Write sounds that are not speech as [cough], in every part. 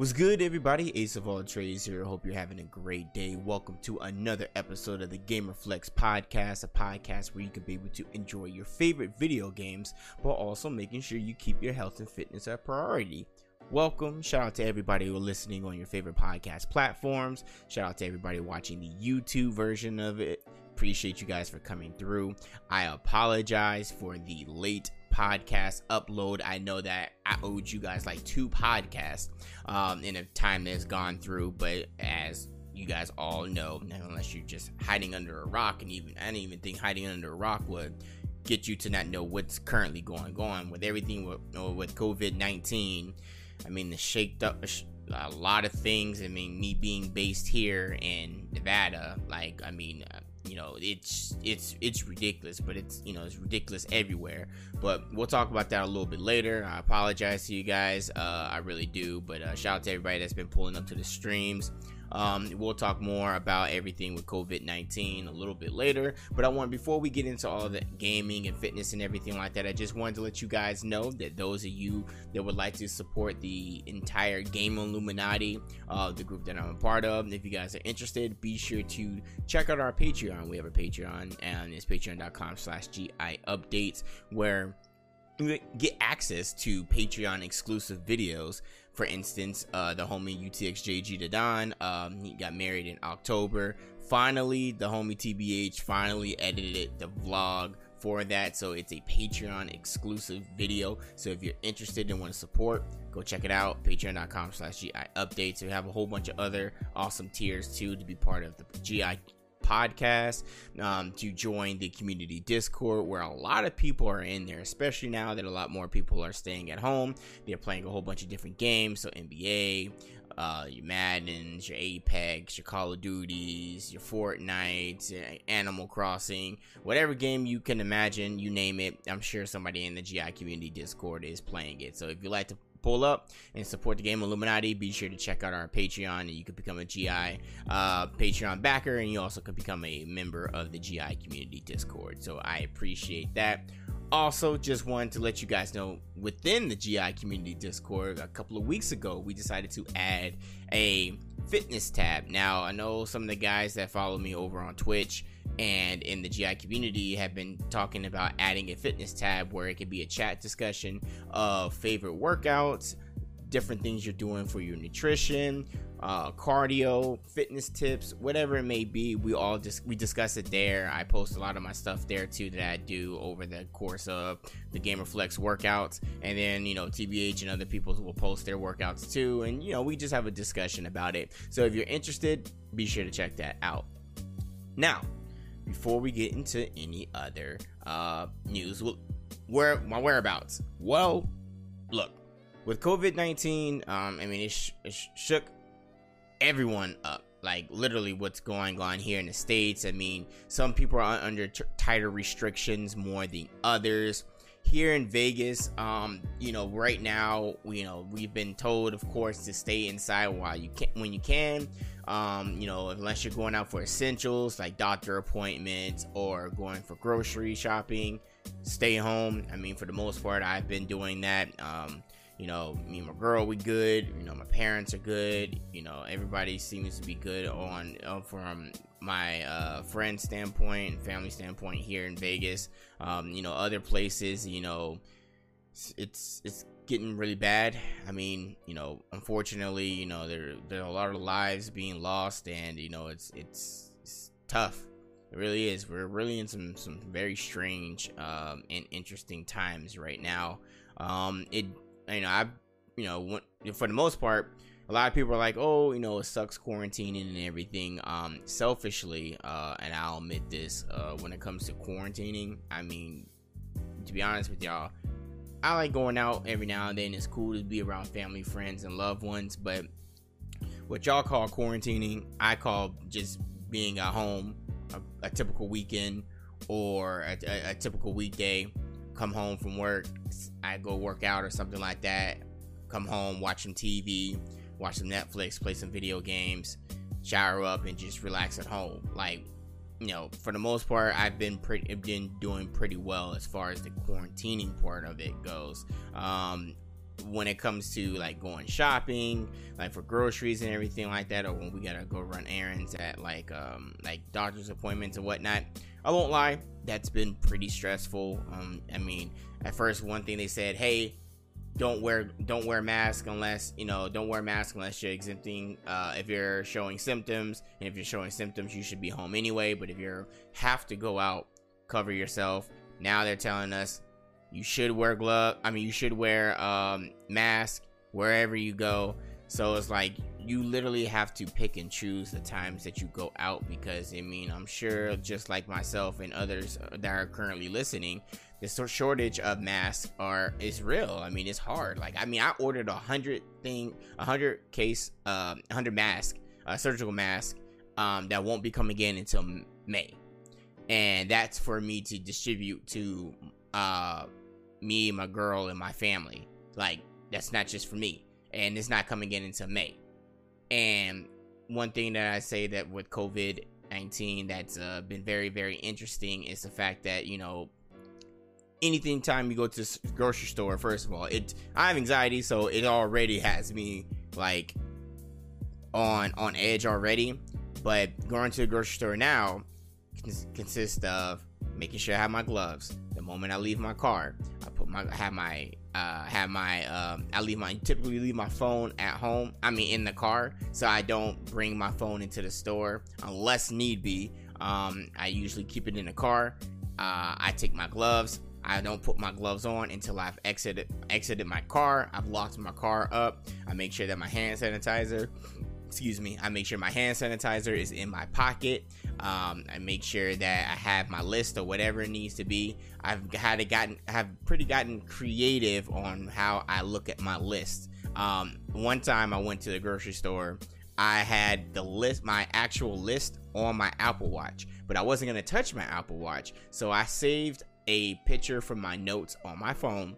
What's good, everybody? Ace of all trades here. Hope you're having a great day. Welcome to another episode of the GamerFlex podcast, a podcast where you can be able to enjoy your favorite video games, while also making sure you keep your health and fitness a priority. Welcome. Shout out to everybody who are listening on your favorite podcast platforms. Shout out to everybody watching the YouTube version of it. Appreciate you guys for coming through. I apologize for the late podcast upload. I know that I owed you guys like two podcasts um, in a time that's gone through, but as you guys all know, unless you're just hiding under a rock, and even I didn't even think hiding under a rock would get you to not know what's currently going on with everything with, with COVID 19. I mean, the shaked up a lot of things. I mean, me being based here in Nevada, like, I mean, you know it's it's it's ridiculous but it's you know it's ridiculous everywhere. But we'll talk about that a little bit later. I apologize to you guys. Uh, i really do but uh, shout out to everybody that's been pulling up to the streams um, we'll talk more about everything with COVID 19 a little bit later. But I want, before we get into all the gaming and fitness and everything like that, I just wanted to let you guys know that those of you that would like to support the entire Game Illuminati, uh, the group that I'm a part of, if you guys are interested, be sure to check out our Patreon. We have a Patreon, and it's patreon.com slash GI updates, where you get access to Patreon exclusive videos for instance, uh, the homie UTXJG Don, um, he got married in October. Finally, the homie TBH finally edited the vlog for that. So it's a Patreon exclusive video. So if you're interested and want to support, go check it out. Patreon.com slash GI updates. We have a whole bunch of other awesome tiers too to be part of the GI podcast um, to join the community discord where a lot of people are in there especially now that a lot more people are staying at home they're playing a whole bunch of different games so nba uh, your Maddens, your Apex, your Call of Duties, your Fortnite, Animal Crossing, whatever game you can imagine, you name it. I'm sure somebody in the GI community Discord is playing it. So if you like to pull up and support the game Illuminati, be sure to check out our Patreon and you can become a GI uh, Patreon backer and you also can become a member of the GI community Discord. So I appreciate that. Also, just wanted to let you guys know within the GI community Discord, a couple of weeks ago, we decided to add a fitness tab. Now, I know some of the guys that follow me over on Twitch and in the GI community have been talking about adding a fitness tab where it could be a chat discussion of favorite workouts, different things you're doing for your nutrition, uh, cardio, fitness tips, whatever it may be. We all just we discuss it there. I post a lot of my stuff there too that I do over the course of the Gamer Flex workouts, and then you know TBH and other people will post their workouts too, and you know we just have a discussion about it. So if you're interested, be sure to check that out. Now, before we get into any other uh, news, where my whereabouts? Well, look, with COVID nineteen, um, I mean it, sh- it shook everyone up like literally what's going on here in the states. I mean some people are under t- tighter restrictions more than others. Here in vegas um you know right now you know we've been told of course to stay inside while you can when you can. Um you know unless you're going out for essentials like doctor appointments or going for grocery shopping stay home. I mean for the most part i've been doing that. Um you know, me and my girl, we good. You know, my parents are good. You know, everybody seems to be good on uh, from my uh, friend standpoint and family standpoint here in Vegas. Um, you know, other places, you know, it's it's getting really bad. I mean, you know, unfortunately, you know, there there are a lot of lives being lost, and you know, it's it's, it's tough. It really is. We're really in some some very strange um, and interesting times right now. Um, it you know, I, you know, for the most part, a lot of people are like, oh, you know, it sucks quarantining and everything. Um, selfishly, uh, and I'll admit this, uh, when it comes to quarantining, I mean, to be honest with y'all, I like going out every now and then. It's cool to be around family, friends, and loved ones. But what y'all call quarantining, I call just being at home, a, a typical weekend or a, a, a typical weekday come home from work, I go work out or something like that. Come home, watch some TV, watch some Netflix, play some video games, shower up, and just relax at home. Like, you know, for the most part, I've been pretty, been doing pretty well as far as the quarantining part of it goes. Um, when it comes to like going shopping, like for groceries and everything like that, or when we gotta go run errands at like um like doctor's appointments and whatnot. I won't lie, that's been pretty stressful. Um, I mean, at first one thing they said, hey, don't wear don't wear mask unless you know don't wear mask unless you're exempting uh, if you're showing symptoms. And if you're showing symptoms you should be home anyway. But if you have to go out cover yourself. Now they're telling us you should wear glove i mean you should wear um, mask wherever you go so it's like you literally have to pick and choose the times that you go out because i mean i'm sure just like myself and others that are currently listening the shortage of masks are is real. I mean, it's hard. Like, I mean, I ordered a hundred thing, a hundred case, um, hundred mask, a surgical mask, um, that won't be coming in until May, and that's for me to distribute to, uh, me, my girl, and my family. Like, that's not just for me, and it's not coming in until May. And one thing that I say that with COVID 19 that's uh, been very, very interesting is the fact that, you know, anything time you go to the grocery store first of all it i have anxiety so it already has me like on on edge already but going to the grocery store now cons- consists of making sure i have my gloves the moment i leave my car i put my have my uh have my um i leave my typically leave my phone at home i mean in the car so i don't bring my phone into the store unless need be um i usually keep it in the car uh, I take my gloves, I don't put my gloves on until I've exited exited my car. I've locked my car up. I make sure that my hand sanitizer, excuse me, I make sure my hand sanitizer is in my pocket. Um, I make sure that I have my list or whatever it needs to be. I've had it gotten, have pretty gotten creative on how I look at my list. Um, one time I went to the grocery store. I had the list, my actual list on my Apple Watch, but I wasn't gonna touch my Apple Watch, so I saved a picture from my notes on my phone,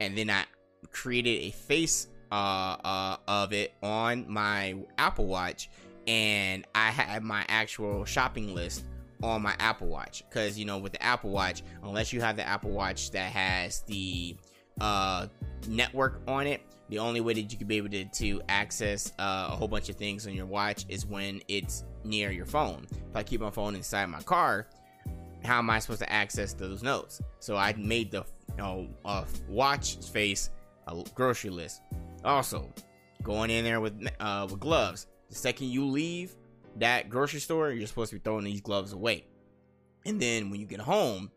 and then I created a face uh, uh, of it on my Apple Watch, and I had my actual shopping list on my Apple Watch. Because you know, with the Apple Watch, unless you have the Apple Watch that has the uh, network on it, the only way that you could be able to, to access uh, a whole bunch of things on your watch is when it's near your phone. If I keep my phone inside my car, how am I supposed to access those notes? So I made the you know uh, watch face a grocery list. Also, going in there with uh, with gloves. The second you leave that grocery store, you're supposed to be throwing these gloves away. And then when you get home,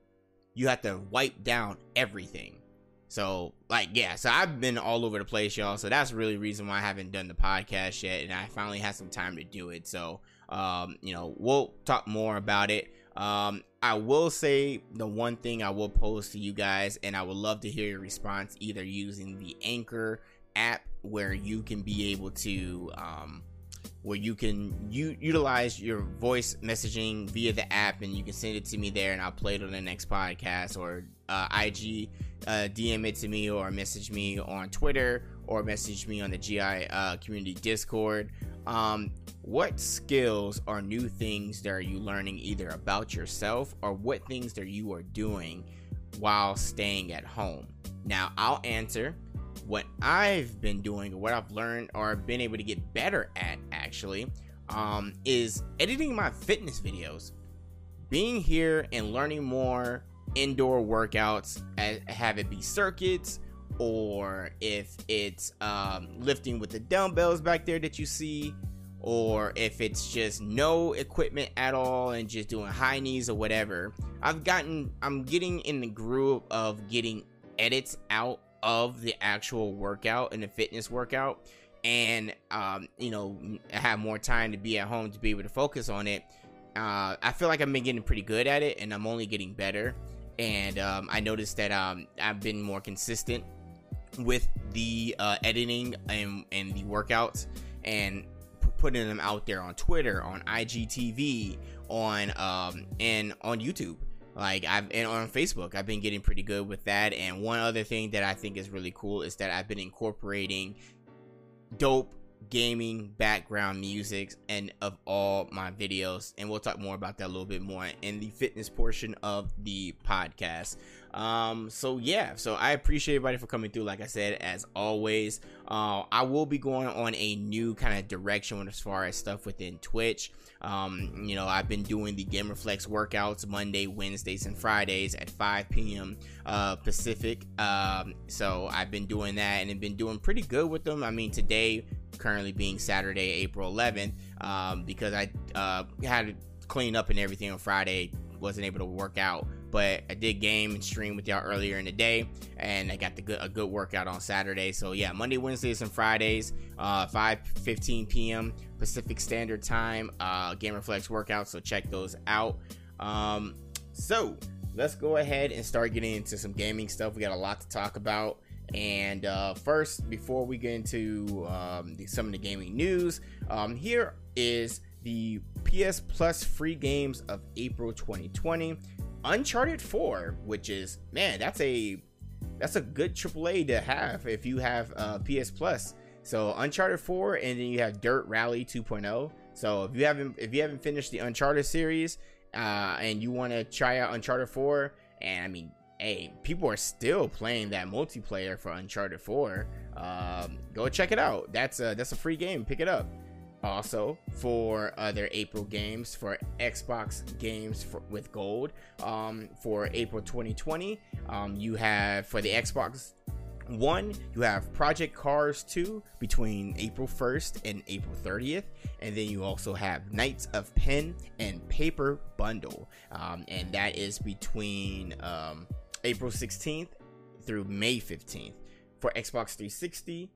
you have to wipe down everything. So, like, yeah, so I've been all over the place, y'all. So that's really reason why I haven't done the podcast yet, and I finally had some time to do it. So, um, you know, we'll talk more about it. Um, I will say the one thing I will pose to you guys, and I would love to hear your response either using the Anchor app where you can be able to, um, where you can u- utilize your voice messaging via the app and you can send it to me there and I'll play it on the next podcast or uh, IG uh, DM it to me or message me on Twitter or message me on the GI uh, community Discord. Um, what skills or new things that are you learning either about yourself or what things that you are doing while staying at home? Now, I'll answer what I've been doing what I've learned or been able to get better at actually um, is editing my fitness videos. Being here and learning more indoor workouts, have it be circuits or if it's um, lifting with the dumbbells back there that you see, or if it's just no equipment at all and just doing high knees or whatever. I've gotten, I'm getting in the groove of getting edits out of the actual workout and the fitness workout, and um, you know, have more time to be at home to be able to focus on it. Uh, I feel like I've been getting pretty good at it, and I'm only getting better. And um, I noticed that um, I've been more consistent with the uh, editing and, and the workouts and p- putting them out there on Twitter, on IGTV, on um, and on YouTube. Like I've and on Facebook, I've been getting pretty good with that. And one other thing that I think is really cool is that I've been incorporating dope gaming background music and of all my videos and we'll talk more about that a little bit more in the fitness portion of the podcast Um, so yeah, so I appreciate everybody for coming through. Like I said, as always, uh, I will be going on a new kind of direction as far as stuff within Twitch. Um, you know, I've been doing the Gamerflex workouts Monday, Wednesdays, and Fridays at 5 p.m. Uh, Pacific. Um, so I've been doing that and have been doing pretty good with them. I mean, today, currently being Saturday, April 11th, um, because I uh, had to clean up and everything on Friday, wasn't able to work out but I did game and stream with y'all earlier in the day, and I got the good a good workout on Saturday. So yeah, Monday, Wednesdays, and Fridays, uh, 5 15 p.m. Pacific Standard Time, uh, Gamerflex workout. So check those out. Um, so let's go ahead and start getting into some gaming stuff. We got a lot to talk about. And uh, first, before we get into um, the, some of the gaming news, um, here is the PS Plus free games of April 2020. Uncharted 4, which is man, that's a that's a good AAA to have if you have uh, PS Plus. So Uncharted 4, and then you have Dirt Rally 2.0. So if you haven't if you haven't finished the Uncharted series uh, and you want to try out Uncharted 4, and I mean, hey, people are still playing that multiplayer for Uncharted 4. Um, go check it out. That's a that's a free game. Pick it up also for other April games for Xbox games for, with gold. Um, for April 2020, um, you have for the Xbox One, you have Project Cars 2 between April 1st and April 30th, and then you also have Knights of Pen and Paper Bundle, um, and that is between um, April 16th through May 15th. For Xbox 360,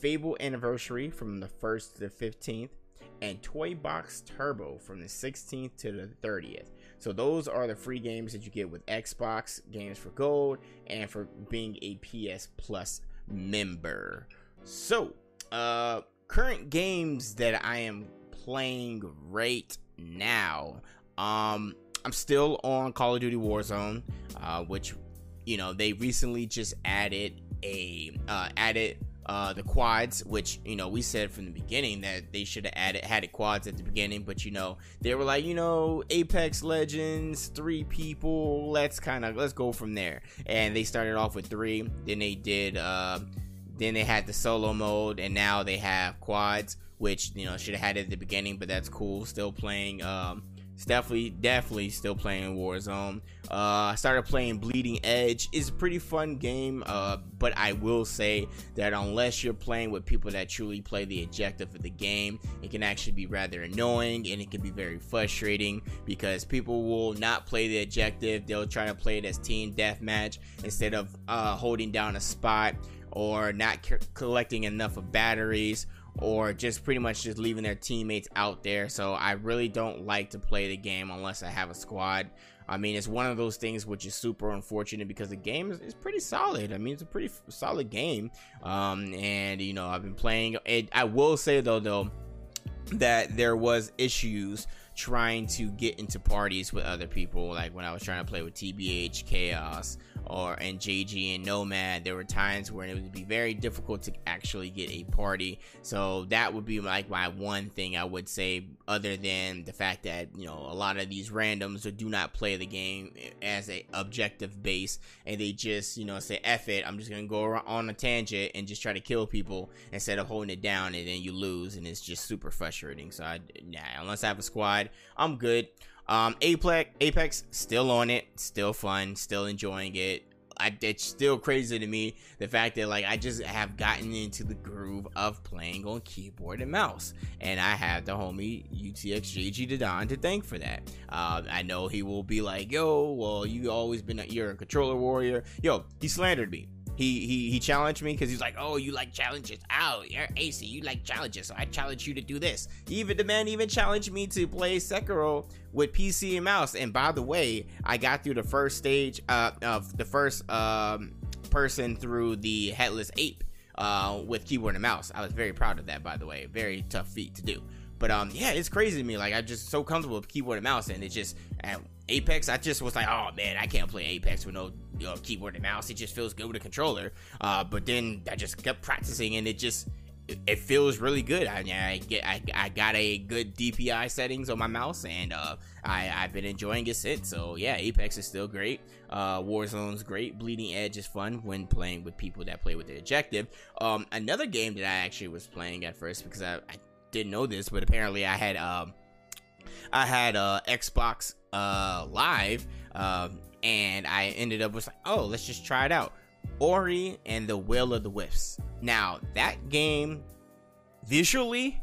Fable Anniversary from the 1st to the 15th, and Toy Box Turbo from the 16th to the 30th. So those are the free games that you get with Xbox games for gold and for being a PS Plus member. So, uh current games that I am playing right now. Um I'm still on Call of Duty Warzone, uh, which you know they recently just added a uh, added uh, the quads, which you know we said from the beginning that they should have added had it quads at the beginning, but you know they were like, you know, Apex Legends, three people, let's kind of let's go from there. And they started off with three, then they did, uh, then they had the solo mode, and now they have quads, which you know should have had it at the beginning, but that's cool. Still playing. Um, it's definitely, definitely still playing Warzone. Uh, I started playing Bleeding Edge. It's a pretty fun game, uh, but I will say that unless you're playing with people that truly play the objective of the game, it can actually be rather annoying and it can be very frustrating because people will not play the objective. They'll try to play it as team deathmatch instead of uh, holding down a spot or not c- collecting enough of batteries or just pretty much just leaving their teammates out there. So I really don't like to play the game unless I have a squad. I mean, it's one of those things which is super unfortunate because the game is, is pretty solid. I mean, it's a pretty f- solid game. Um, and you know, I've been playing it. I will say though, though, that there was issues trying to get into parties with other people. Like when I was trying to play with TBH, Chaos, or and JG and Nomad, there were times where it would be very difficult to actually get a party. So that would be like my one thing I would say, other than the fact that you know a lot of these randoms do not play the game as a objective base, and they just you know say F it, I'm just gonna go on a tangent and just try to kill people instead of holding it down, and then you lose, and it's just super frustrating. So I, nah, unless I have a squad, I'm good. Um, Apex, Apex, still on it, still fun, still enjoying it. I, it's still crazy to me the fact that like I just have gotten into the groove of playing on keyboard and mouse, and I have the homie UTXJG Don to thank for that. Uh, I know he will be like, "Yo, well, you always been a, you're a controller warrior." Yo, he slandered me he he he challenged me because he's like, "Oh, you like challenges? Oh, you're AC. You like challenges, so I challenge you to do this." Even the man even challenged me to play Sekiro with PC and mouse. And by the way, I got through the first stage uh, of the first um, person through the headless ape uh, with keyboard and mouse. I was very proud of that, by the way. Very tough feat to do. But um, yeah, it's crazy to me. Like I'm just so comfortable with keyboard and mouse, and it just at Apex, I just was like, oh man, I can't play Apex with no you know, keyboard and mouse. It just feels good with a controller. Uh, but then I just kept practicing, and it just it feels really good. I, I get I, I got a good DPI settings on my mouse, and uh, I I've been enjoying it since. So yeah, Apex is still great. Uh, Warzone's great. Bleeding Edge is fun when playing with people that play with the objective. Um, another game that I actually was playing at first because I, I didn't know this, but apparently I had um I had uh Xbox uh live um and I ended up was like oh let's just try it out Ori and the Will of the Wisps. Now, that game visually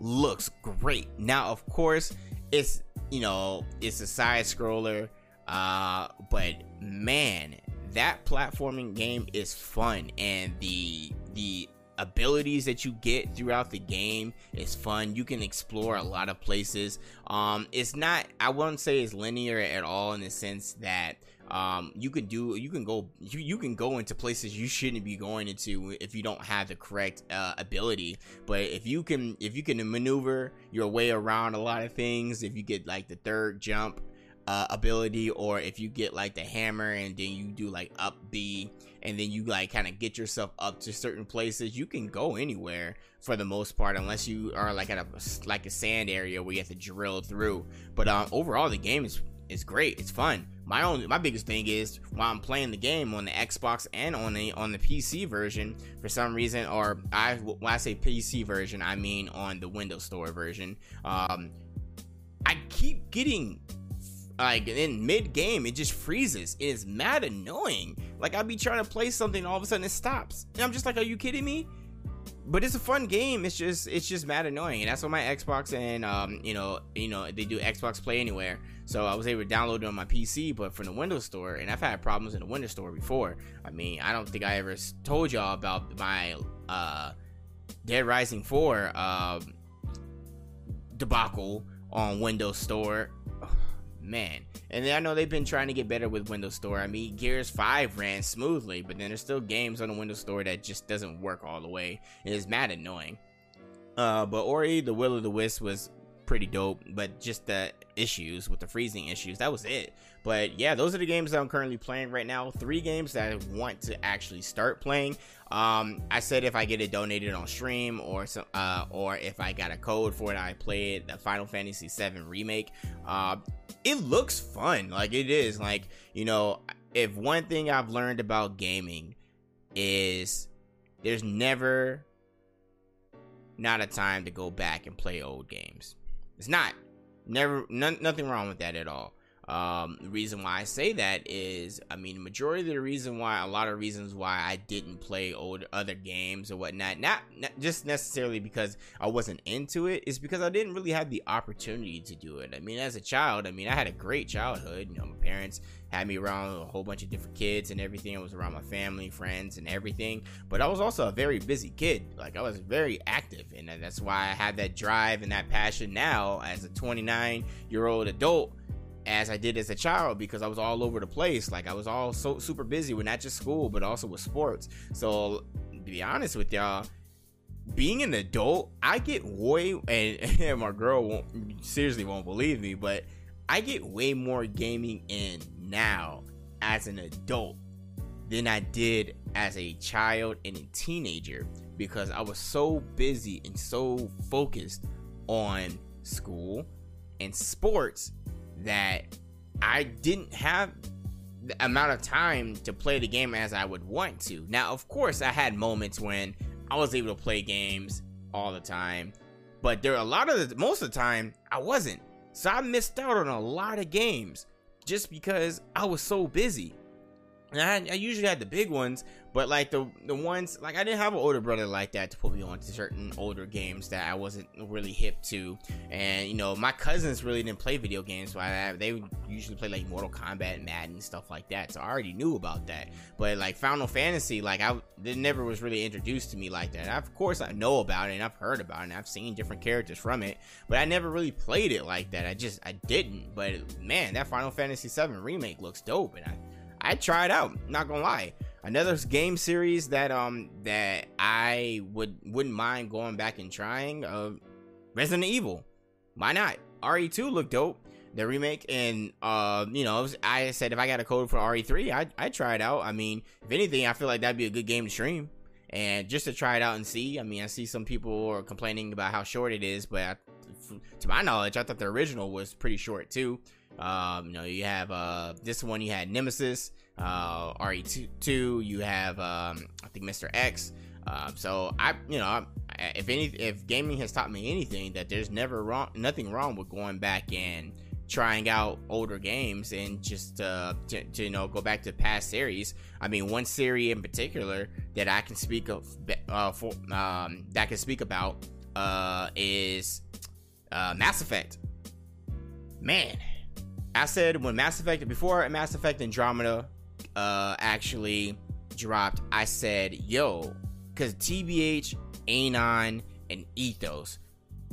looks great. Now, of course, it's you know, it's a side scroller, uh, but man, that platforming game is fun and the the abilities that you get throughout the game is fun. You can explore a lot of places. Um, it's not I wouldn't say it's linear at all in the sense that um, you can do you can go you, you can go into places you shouldn't be going into if you don't have the correct uh, ability. But if you can if you can maneuver your way around a lot of things if you get like the third jump uh, ability or if you get like the hammer and then you do like up B and then you like kind of get yourself up to certain places you can go anywhere for the most part unless you are like at a like a sand area where you have to drill through. But um overall the game is is great it's fun. My only my biggest thing is while I'm playing the game on the Xbox and on the on the PC version for some reason, or I when I say PC version, I mean on the Windows Store version. Um, I keep getting like in mid game it just freezes. It is mad annoying. Like i'll be trying to play something all of a sudden it stops. And i'm just like are you kidding me but it's a fun game. It's just it's just mad annoying, and that's what my Xbox and um you know you know they do Xbox Play Anywhere, so I was able to download it on my PC, but from the Windows Store, and I've had problems in the Windows Store before. I mean, I don't think I ever told y'all about my uh Dead Rising 4 um debacle on Windows Store man. And I know they've been trying to get better with Windows Store. I mean, Gears 5 ran smoothly, but then there's still games on the Windows Store that just doesn't work all the way. It is mad annoying. Uh, but Ori, the Will of the Wisp was pretty dope, but just the issues with the freezing issues, that was it. But yeah, those are the games that I'm currently playing right now. Three games that I want to actually start playing. Um, I said if I get it donated on stream or some, uh, or if I got a code for it, I play it. The Final Fantasy VII remake. Uh, it looks fun. Like it is. Like you know, if one thing I've learned about gaming is there's never not a time to go back and play old games. It's not. Never. nothing wrong with that at all. Um, the reason why I say that is, I mean, majority of the reason why, a lot of reasons why I didn't play old other games or whatnot, not, not just necessarily because I wasn't into it, is because I didn't really have the opportunity to do it. I mean, as a child, I mean, I had a great childhood. You know, my parents had me around a whole bunch of different kids and everything. I was around my family, friends, and everything. But I was also a very busy kid. Like I was very active, and that's why I have that drive and that passion now as a 29 year old adult as I did as a child because I was all over the place. Like I was all so super busy with not just school but also with sports. So to be honest with y'all, being an adult, I get way and, [laughs] and my girl won't seriously won't believe me, but I get way more gaming in now as an adult than I did as a child and a teenager because I was so busy and so focused on school and sports that I didn't have the amount of time to play the game as I would want to. Now, of course, I had moments when I was able to play games all the time, but there are a lot of the most of the time I wasn't. So I missed out on a lot of games just because I was so busy. And I, I, usually had the big ones, but like the the ones like I didn't have an older brother like that to put me on to certain older games that I wasn't really hip to, and you know my cousins really didn't play video games, so I, they usually play like Mortal Kombat, Madden, stuff like that. So I already knew about that. But like Final Fantasy, like I it never was really introduced to me like that. of course I know about it and I've heard about it and I've seen different characters from it, but I never really played it like that. I just I didn't. But man, that Final Fantasy VII remake looks dope, and I I tried out. Not gonna lie. Another game series that um that I would wouldn't mind going back and trying. Uh, Resident Evil. Why not? RE2 looked dope. The remake and uh you know I said if I got a code for RE3 I I try it out. I mean if anything I feel like that'd be a good game to stream. and just to try it out and see. I mean, I see some people are complaining about how short it is, but I, to my knowledge, I thought the original was pretty short too. Um, you know, you have uh, this one, you had Nemesis, uh, RE2, you have um, I think Mr. X. Uh, so I, you know, if any, if gaming has taught me anything, that there's never wrong, nothing wrong with going back and trying out older games and just uh, to, to, you know go back to past series. I mean, one series in particular that I can speak of uh, for um, that I can speak about uh, is uh, Mass Effect. Man, I said when Mass Effect before Mass Effect Andromeda uh, actually dropped, I said, "Yo," because TBH, Anon, and Ethos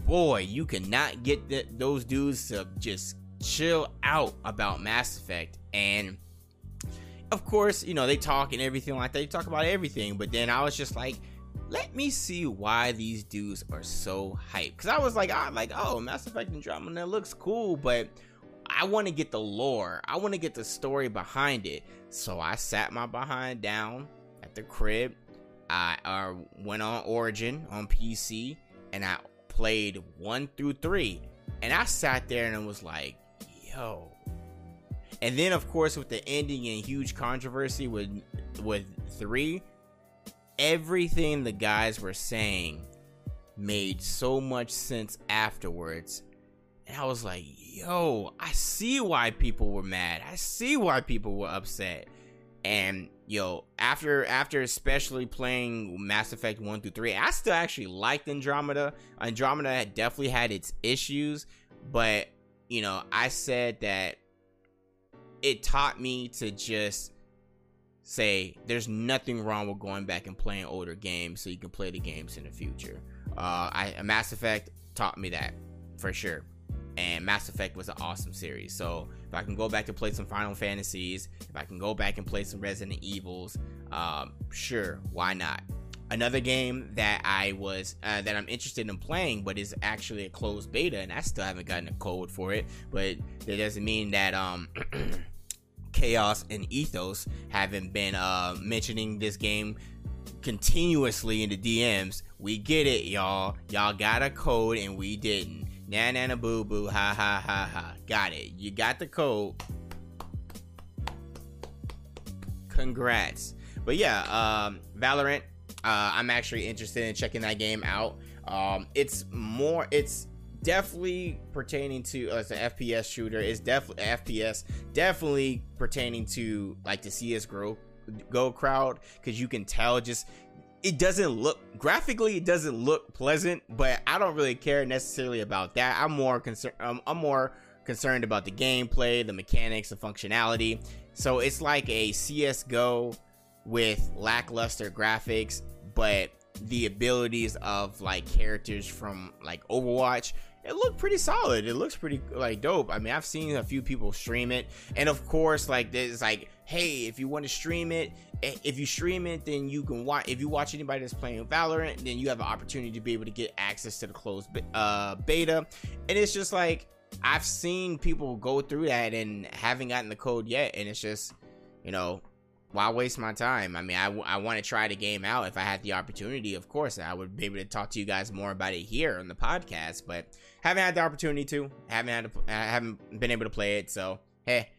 boy, you cannot get those dudes to just chill out about Mass Effect. And of course, you know, they talk and everything like that. They talk about everything. But then I was just like, let me see why these dudes are so hyped. Because I was like, I'm like, oh, Mass Effect Andromeda looks cool, but I want to get the lore. I want to get the story behind it. So I sat my behind down at the crib. I uh, went on Origin on PC and I played one through three. And I sat there and I was like, yo. And then of course with the ending and huge controversy with with 3, everything the guys were saying made so much sense afterwards. And I was like, yo, I see why people were mad. I see why people were upset. And yo, after after especially playing Mass Effect 1 through 3, I still actually liked Andromeda. Andromeda had definitely had its issues, but you know, I said that it taught me to just say there's nothing wrong with going back and playing older games so you can play the games in the future. Uh, I Mass Effect taught me that for sure, and Mass Effect was an awesome series. So if I can go back and play some Final Fantasies, if I can go back and play some Resident Evils, um, sure, why not? another game that I was uh, that I'm interested in playing, but is actually a closed beta, and I still haven't gotten a code for it. But that doesn't mean that um, [clears throat] Chaos and Ethos haven't been uh, mentioning this game continuously in the DMs. We get it, y'all. Y'all got a code, and we didn't. Na na na boo boo ha ha ha ha. Got it. You got the code. Congrats. But yeah, um, Valorant uh, I'm actually interested in checking that game out. Um, it's more, it's definitely pertaining to uh, as an FPS shooter. It's definitely FPS, definitely pertaining to like the CS:GO Go crowd because you can tell just it doesn't look graphically it doesn't look pleasant, but I don't really care necessarily about that. I'm more concerned. Um, I'm more concerned about the gameplay, the mechanics, the functionality. So it's like a CS:GO with lackluster graphics but the abilities of like characters from like Overwatch it looked pretty solid. It looks pretty like dope. I mean, I've seen a few people stream it, and of course, like there's like, hey, if you want to stream it, if you stream it, then you can watch. If you watch anybody that's playing Valorant, then you have an opportunity to be able to get access to the closed uh, beta. And it's just like I've seen people go through that and haven't gotten the code yet, and it's just, you know, why waste my time? I mean, I, I want to try the game out. If I had the opportunity, of course, I would be able to talk to you guys more about it here on the podcast. But haven't had the opportunity to. Haven't had. To, I haven't been able to play it. So hey,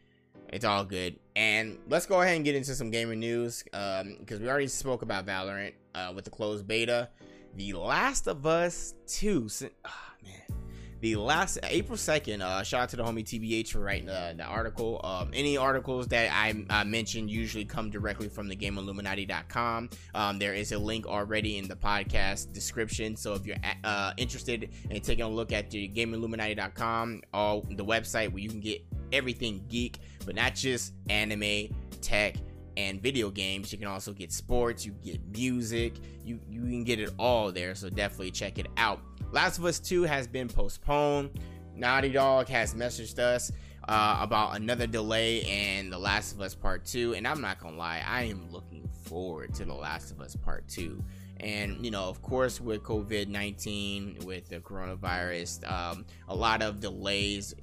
it's all good. And let's go ahead and get into some gaming news because um, we already spoke about Valorant uh, with the closed beta. The Last of Us Two. Oh, man the last April 2nd, uh, shout out to the homie TBH for writing the, the article. Um, any articles that I mentioned usually come directly from the GameIlluminati.com. Um, there is a link already in the podcast description. So if you're uh, interested in taking a look at the GameIlluminati.com, all the website where you can get everything geek, but not just anime, tech, and video games. You can also get sports, you get music, you you can get it all there. So definitely check it out. Last of Us 2 has been postponed. Naughty Dog has messaged us uh, about another delay in The Last of Us Part 2. And I'm not going to lie, I am looking forward to The Last of Us Part 2. And, you know, of course, with COVID 19, with the coronavirus, um, a lot of delays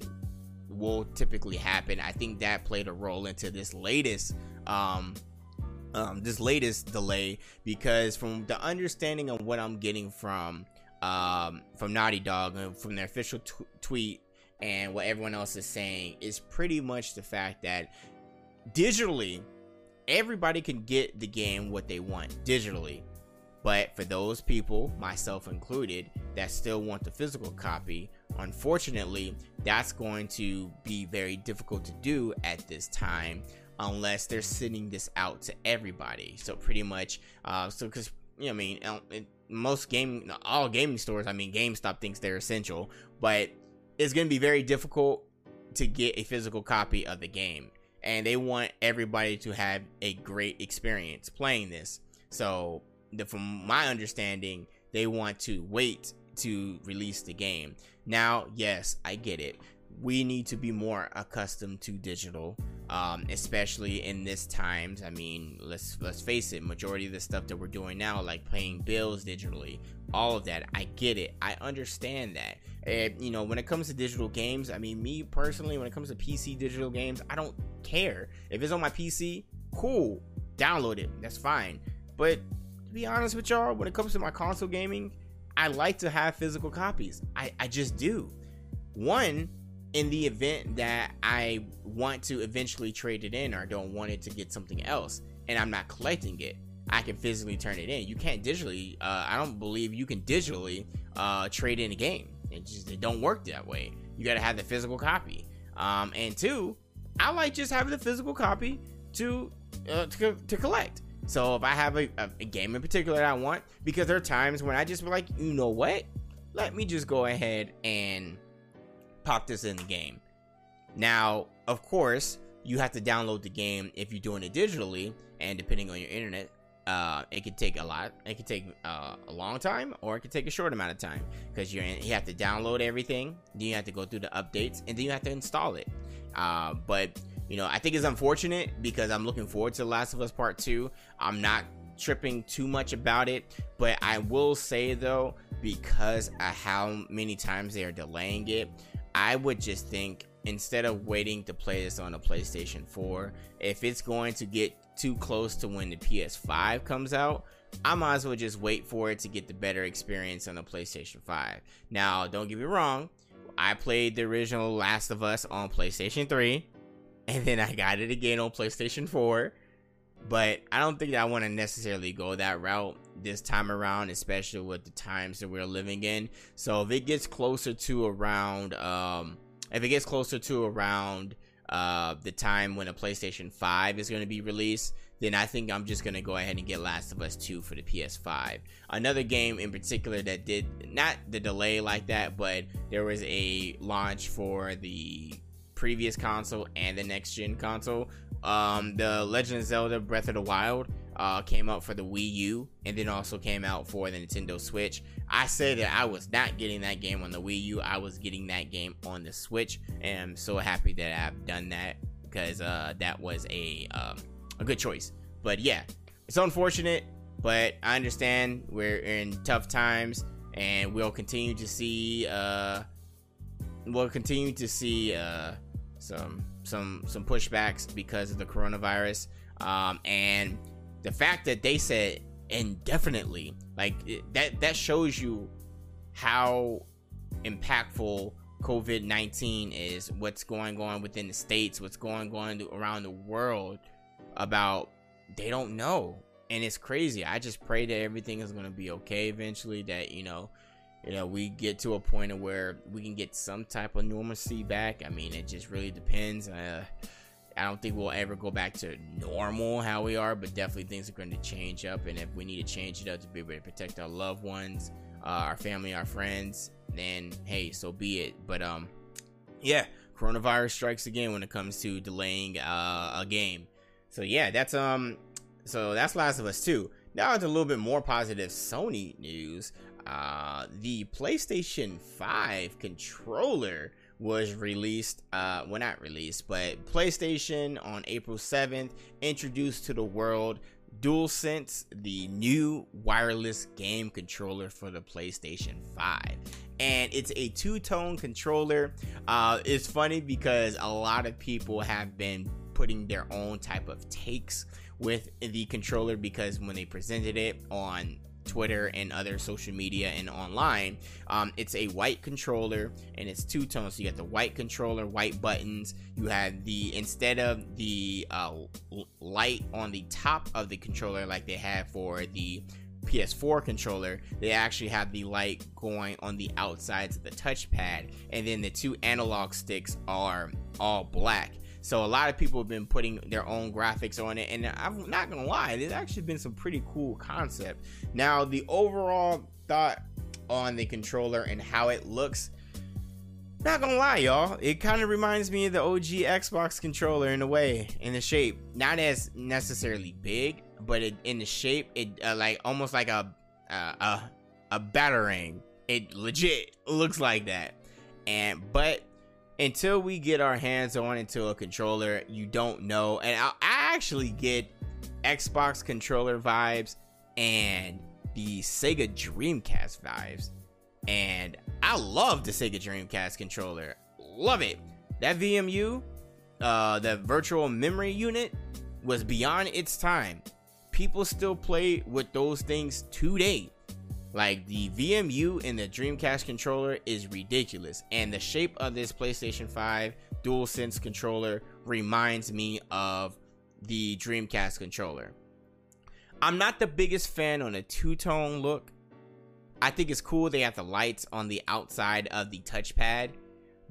will typically happen. I think that played a role into this latest um, um, this latest delay because from the understanding of what I'm getting from um, from Naughty Dog from their official t- tweet and what everyone else is saying is pretty much the fact that digitally everybody can get the game what they want digitally but for those people myself included that still want the physical copy unfortunately that's going to be very difficult to do at this time unless they're sending this out to everybody. So pretty much uh so because you know i mean most game all gaming stores i mean gamestop thinks they're essential but it's going to be very difficult to get a physical copy of the game. And they want everybody to have a great experience playing this. So the, from my understanding they want to wait to release the game now yes i get it. We need to be more accustomed to digital um, especially in this times. I mean let's let's face it majority of the stuff that we're doing now like paying bills digitally all of that i get it. I understand that. And you know when it comes to digital games i mean me personally when it comes to pc digital games i don't care. If it's on my pc cool download it that's fine. But to be honest with y'all when it comes to my console gaming i like to have physical copies i i just do one in the event that I want to eventually trade it in or don't want it to get something else and I'm not collecting it, I can physically turn it in. You can't digitally, uh, I don't believe you can digitally uh, trade in a game. It just it don't work that way. You got to have the physical copy. Um, and two, I like just having the physical copy to uh, to, to collect. So if I have a, a, game in particular that I want, because there are times when I just be like, you know what? Let me just go ahead and pop this in the game. Now, of course, you have to download the game if you're doing it digitally, and depending on your internet, uh, it could take a lot. It could take uh, a long time, or it could take a short amount of time because you you have to download everything, then you have to go through the updates, and then you have to install it. Uh, but you know, I think it's unfortunate because I'm looking forward to The Last of Us Part Two. I'm not tripping too much about it, but I will say though, because of how many times they are delaying it, I would just think instead of waiting to play this on a PlayStation 4, if it's going to get too close to when the PS5 comes out, I might as well just wait for it to get the better experience on the PlayStation 5. Now, don't get me wrong, I played the original Last of Us on PlayStation 3, and then I got it again on PlayStation 4. But I don't think I want to necessarily go that route this time around, especially with the times that we're living in. So if it gets closer to around, um, if it gets closer to around uh, the time when a PlayStation 5 is going to be released, then I think I'm just going to go ahead and get Last of Us 2 for the PS5. Another game in particular that did not the delay like that, but there was a launch for the previous console and the next gen console um, the Legend of Zelda Breath of the Wild uh, came out for the Wii U and then also came out for the Nintendo Switch. I said that I was not getting that game on the Wii U, I was getting that game on the Switch, and I'm so happy that I've done that because uh, that was a um, a good choice. But yeah, it's unfortunate, but I understand we're in tough times, and we'll continue to see uh, we'll continue to see uh, some some some pushbacks because of the coronavirus. Um, and the fact that they said indefinitely like that that shows you how impactful covid-19 is what's going on within the states what's going on around the world about they don't know. And it's crazy. I just pray that everything is going to be okay eventually that you know you know we get to a point of where we can get some type of normalcy back. I mean it just really depends. Uh, i don't think we'll ever go back to normal how we are but definitely things are going to change up. And if we need to change it up to be able to protect our loved ones uh, our family our friends then hey so be it. But um yeah coronavirus strikes again when it comes to delaying uh, a game. So yeah that's um so that's last of us 2 now it's a little bit more positive sony news uh, the PlayStation 5 controller was released uh well not released but PlayStation on April 7th introduced to the world DualSense the new wireless game controller for the PlayStation 5 and it's a two-tone controller. Uh it's funny because a lot of people have been putting their own type of takes with the controller because when they presented it on Twitter and other social media and online. Um, it's a white controller and it's two tones. So you got the white controller, white buttons. You have the instead of the uh, light on the top of the controller like they have for the PS4 controller, they actually have the light going on the outsides of the touchpad, and then the two analog sticks are all black. So a lot of people have been putting their own graphics on it, and I'm not gonna lie, there's actually been some pretty cool concept. Now the overall thought on the controller and how it looks, not gonna lie, y'all, it kind of reminds me of the OG Xbox controller in a way, in the shape, not as necessarily big, but it, in the shape, it uh, like almost like a uh, a a batarang. It legit looks like that, and but until we get our hands on into a controller, you don't know. And I, actually get Xbox controller vibes and the Sega Dreamcast vibes. And I love the Sega Dreamcast controller. Love it. That VMU, uh, the virtual memory unit, was beyond its time. People still play with those things today. Like the VMU in the Dreamcast controller is ridiculous, and the shape of this PlayStation 5 DualSense controller reminds me of the Dreamcast controller. I'm not the biggest fan on a two-tone look. I think it's cool they have the lights on the outside of the touchpad,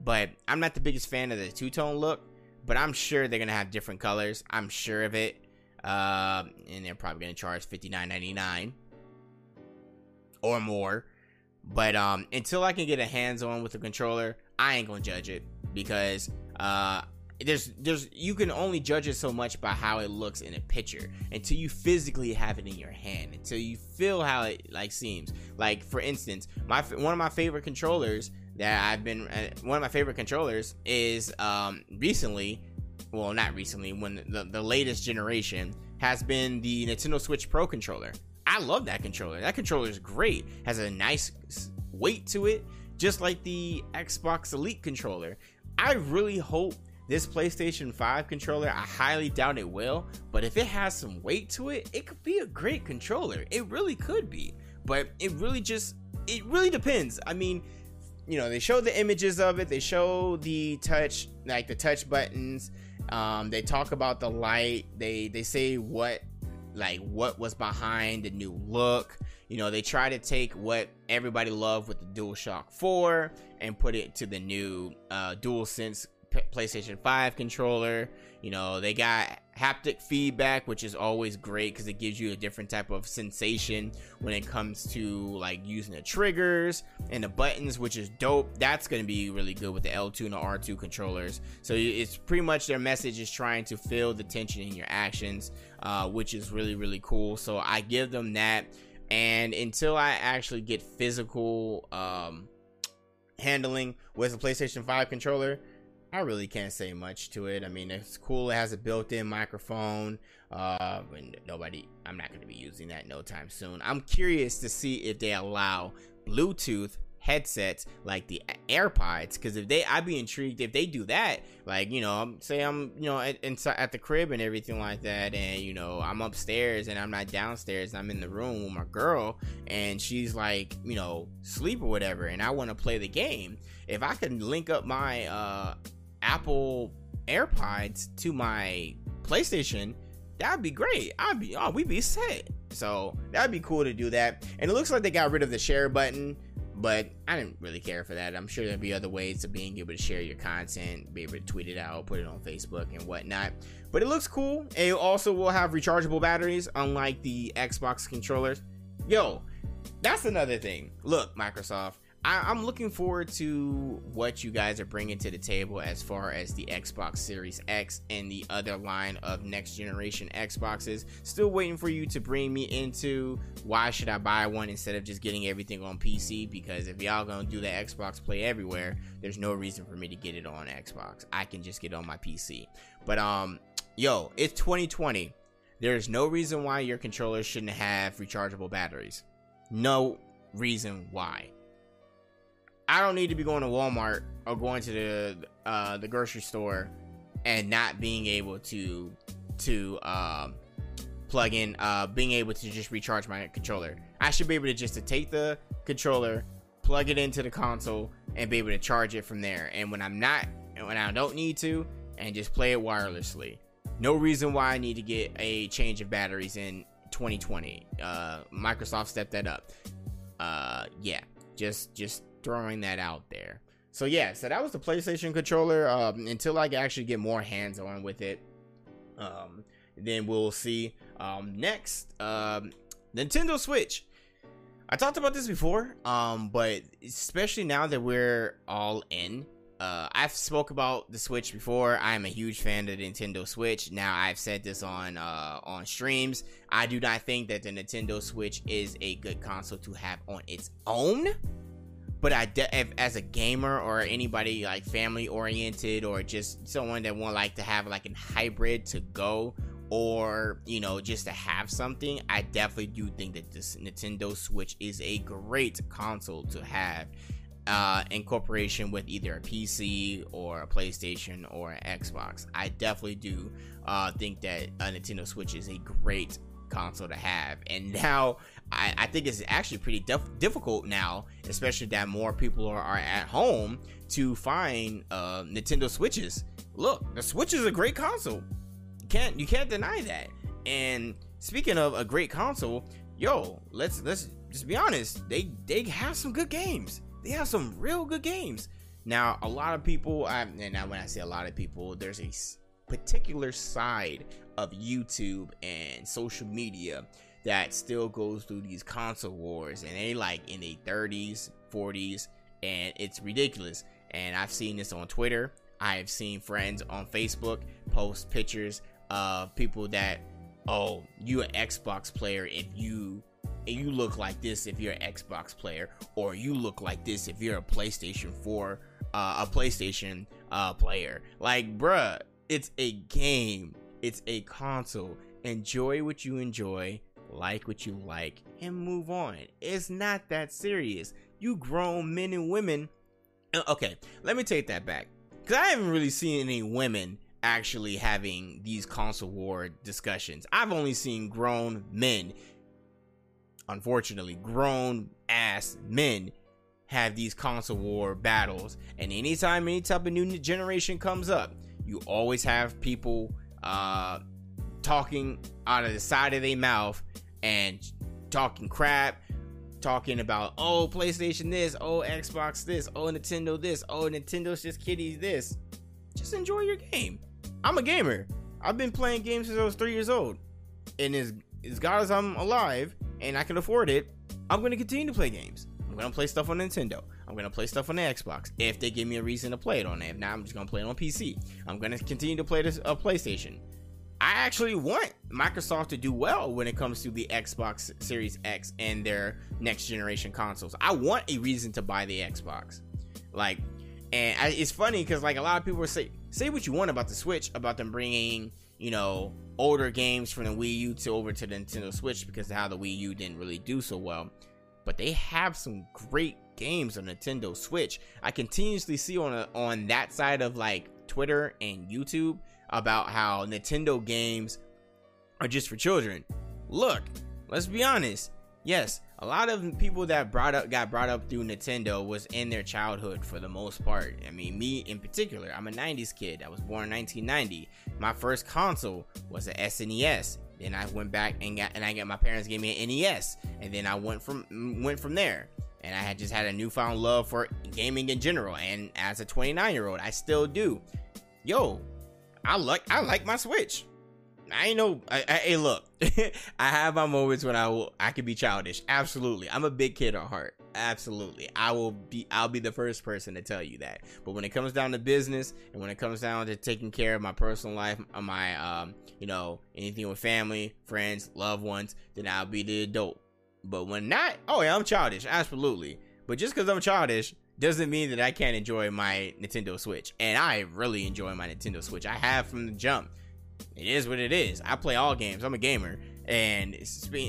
but I'm not the biggest fan of the two-tone look. But I'm sure they're gonna have different colors. I'm sure of it, uh, and they're probably gonna charge $59.99 or more. But um, until I can get a hands on with the controller, I ain't gonna judge it because uh, there's there's you can only judge it so much by how it looks in a picture until you physically have it in your hand until you feel how it like seems like for instance my one of my favorite controllers that I've been uh, one of my favorite controllers is um recently well not recently when the, the latest generation has been the Nintendo Switch Pro controller I love that controller. That controller is great. Has a nice weight to it, just like the Xbox Elite controller. I really hope this PlayStation 5 controller, I highly doubt it will, but if it has some weight to it, it could be a great controller. It really could be. But it really just it really depends. I mean, you know, they show the images of it, they show the touch like the touch buttons, um, they talk about the light, they they say what like what was behind the new look. You know, they try to take what everybody loved with the DualShock 4 and put it to the new uh, DualSense PlayStation 5 controller. You know, they got haptic feedback, which is always great because it gives you a different type of sensation when it comes to like using the triggers and the buttons, which is dope. That's going to be really good with the L2 and the R2 controllers. So it's pretty much their message is trying to feel the tension in your actions, uh, which is really, really cool. So I give them that. And until I actually get physical um, handling with a PlayStation 5 controller, I really can't say much to it. I mean, it's cool. It has a built-in microphone. Uh, and nobody, I'm not going to be using that no time soon. I'm curious to see if they allow Bluetooth headsets like the AirPods because if they I'd be intrigued if they do that like you know say I'm you know at, inside at the crib and everything like that and you know I'm upstairs and I'm not downstairs I'm in the room with my girl and she's like you know sleep or whatever and I want to play the game if I can link up my uh Apple AirPods to my PlayStation, that'd be great. I'd be oh, we'd be set. So that'd be cool to do that. And it looks like they got rid of the share button, but I didn't really care for that. I'm sure there'll be other ways of being able to share your content, be able to tweet it out, put it on Facebook and whatnot. But it looks cool. It also will have rechargeable batteries, unlike the Xbox controllers. Yo, that's another thing. Look, Microsoft, I, am looking forward to what you guys are bringing to the table as far as the Xbox Series X and the other line of next generation Xboxes. Still waiting for you to bring me into why should I buy one instead of just getting everything on PC? Because if y'all gonna do the Xbox Play everywhere, there's no reason for me to get it on Xbox. I can just get it on my PC. But um, yo, it's 2020. There's no reason why your controller shouldn't have rechargeable batteries. No reason why. I don't need to be going to Walmart or going to the uh, the grocery store and not being able to to um, plug in uh, being able to just recharge my controller. I should be able to just to take the controller, plug it into the console, and be able to charge it from there. And when I'm not, when I don't need to, and just play it wirelessly. No reason why I need to get a change of batteries in 2020. Uh, Microsoft stepped that up. Uh, yeah, just just throwing that out there. So yeah, so that was the PlayStation controller. Um, until I actually get more hands on with it, um, then we'll see. Um, next, um, Nintendo Switch. I talked about this before, um, but especially now that we're all in, uh, I've spoke about the Switch before. I am a huge fan of the Nintendo Switch. Now I've said this on uh, on streams. I do not think that the Nintendo Switch is a good console to have on its own. But I, de- if, as a gamer or anybody like family oriented or just someone that want like to have like a hybrid to go or you know just to have something, I definitely do think that this Nintendo Switch is a great console to have uh, incorporation with either a PC or a PlayStation or an Xbox. I definitely do uh, think that a Nintendo Switch is a great console to have. And now I, I think it's actually pretty def- difficult now, especially that more people are, are at home to find uh, Nintendo Switches. Look, the Switch is a great console. You can't you can't deny that. And speaking of a great console, yo, let's let's just be honest. They they have some good games they have some real good games. Now, a lot of people, I, and now when I say a lot of people, there's a particular side of YouTube and social media that still goes through these console wars, and they like in the 30s, 40s, and it's ridiculous. And I've seen this on Twitter. I've seen friends on Facebook post pictures of people that, oh, you an Xbox player if you and you look like this if you're an Xbox player, or you look like this if you're a PlayStation 4, uh, a PlayStation uh, player. Like, bruh, it's a game, it's a console. Enjoy what you enjoy, like what you like, and move on. It's not that serious. You grown men and women. Uh, okay, let me take that back. Because I haven't really seen any women actually having these console war discussions. I've only seen grown men unfortunately, grown ass men have these console war battles. And anytime any type of new generation comes up, you always have people uh, talking out of the side of their mouth and talking crap, talking about oh PlayStation this, oh Xbox this, oh Nintendo this, oh Nintendo's just kiddies this. Just enjoy your game. I'm a gamer. I've been playing games since I was three years old, and as as God as I'm alive, and I can afford it, I'm to continue to play games. I'm to play stuff on Nintendo. I'm to play stuff on the Xbox if they give me a reason to play it on. If not, I'm just to play it on PC. I'm to continue to play this uh, PlayStation. I actually want Microsoft to do well when it comes to the Xbox Series X and their next generation consoles. I want a reason to buy the Xbox. Like, and I, it's funny because like a lot of people say say what you want about the Switch, about them bringing you know older games from the Wii U to over to the Nintendo Switch because how the Wii U didn't really do so well. But they have some great games on Nintendo Switch. I continuously see on a, on that side of like Twitter and YouTube about how Nintendo games are just for children. Look, let's be honest. Yes, a lot of people that brought up got brought up through Nintendo was in their childhood for the most part. I mean, me in particular, I'm a 90s kid. I was born in 1990. My first console was a SNES. Then I went back and got and I got my parents gave me an NES, and then I went from went from there. And I had just had a newfound love for gaming in general. And as a 29 year old, I still do. Yo, I like I like my Switch. I ain't know. I, I, hey, look, [laughs] I have my moments when I will. I can be childish. Absolutely, I'm a big kid at heart. Absolutely, I will be. I'll be the first person to tell you that. But when it comes down to business, and when it comes down to taking care of my personal life, uh, my um, you know, anything with family, friends, loved ones, then I'll be the adult. But when not, oh yeah, I'm childish. Absolutely. But just because I'm childish doesn't mean that I can't enjoy my Nintendo Switch. And I really enjoy my Nintendo Switch. I have from the jump it is what it is. I play all games. I'm a gamer. And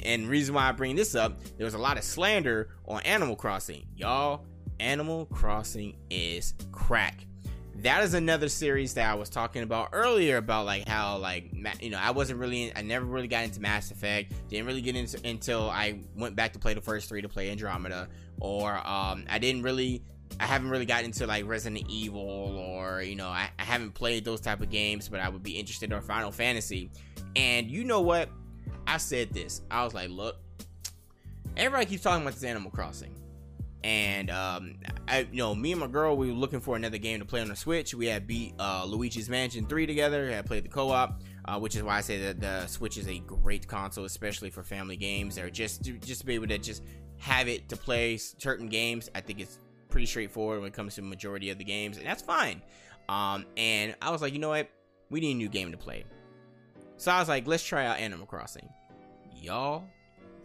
and reason why I bring this up, there was a lot of slander on Animal Crossing. Y'all, Animal Crossing is crack. that is another series that I was talking about earlier about like how like you know I wasn't really I never really got into Mass Effect didn't really get into until I went back to play the first three to play Andromeda or um I didn't really I haven't really gotten into like Resident Evil or you know I, I haven't played those type of games but I would be interested in Final Fantasy and you know what I said this I was like look everybody keeps talking about this Animal Crossing and um, I, you know, me and my girl, we were looking for another game to play on the Switch. We had beat uh, Luigi's Mansion 3 together. I played the co-op, uh, which is why I say that the Switch is a great console, especially for family games. Or just just to be able to just have it to play certain games. I think it's pretty straightforward when it comes to the majority of the games, and that's fine. Um, and I was like, you know what? We need a new game to play. So I was like, let's try out Animal Crossing. Y'all,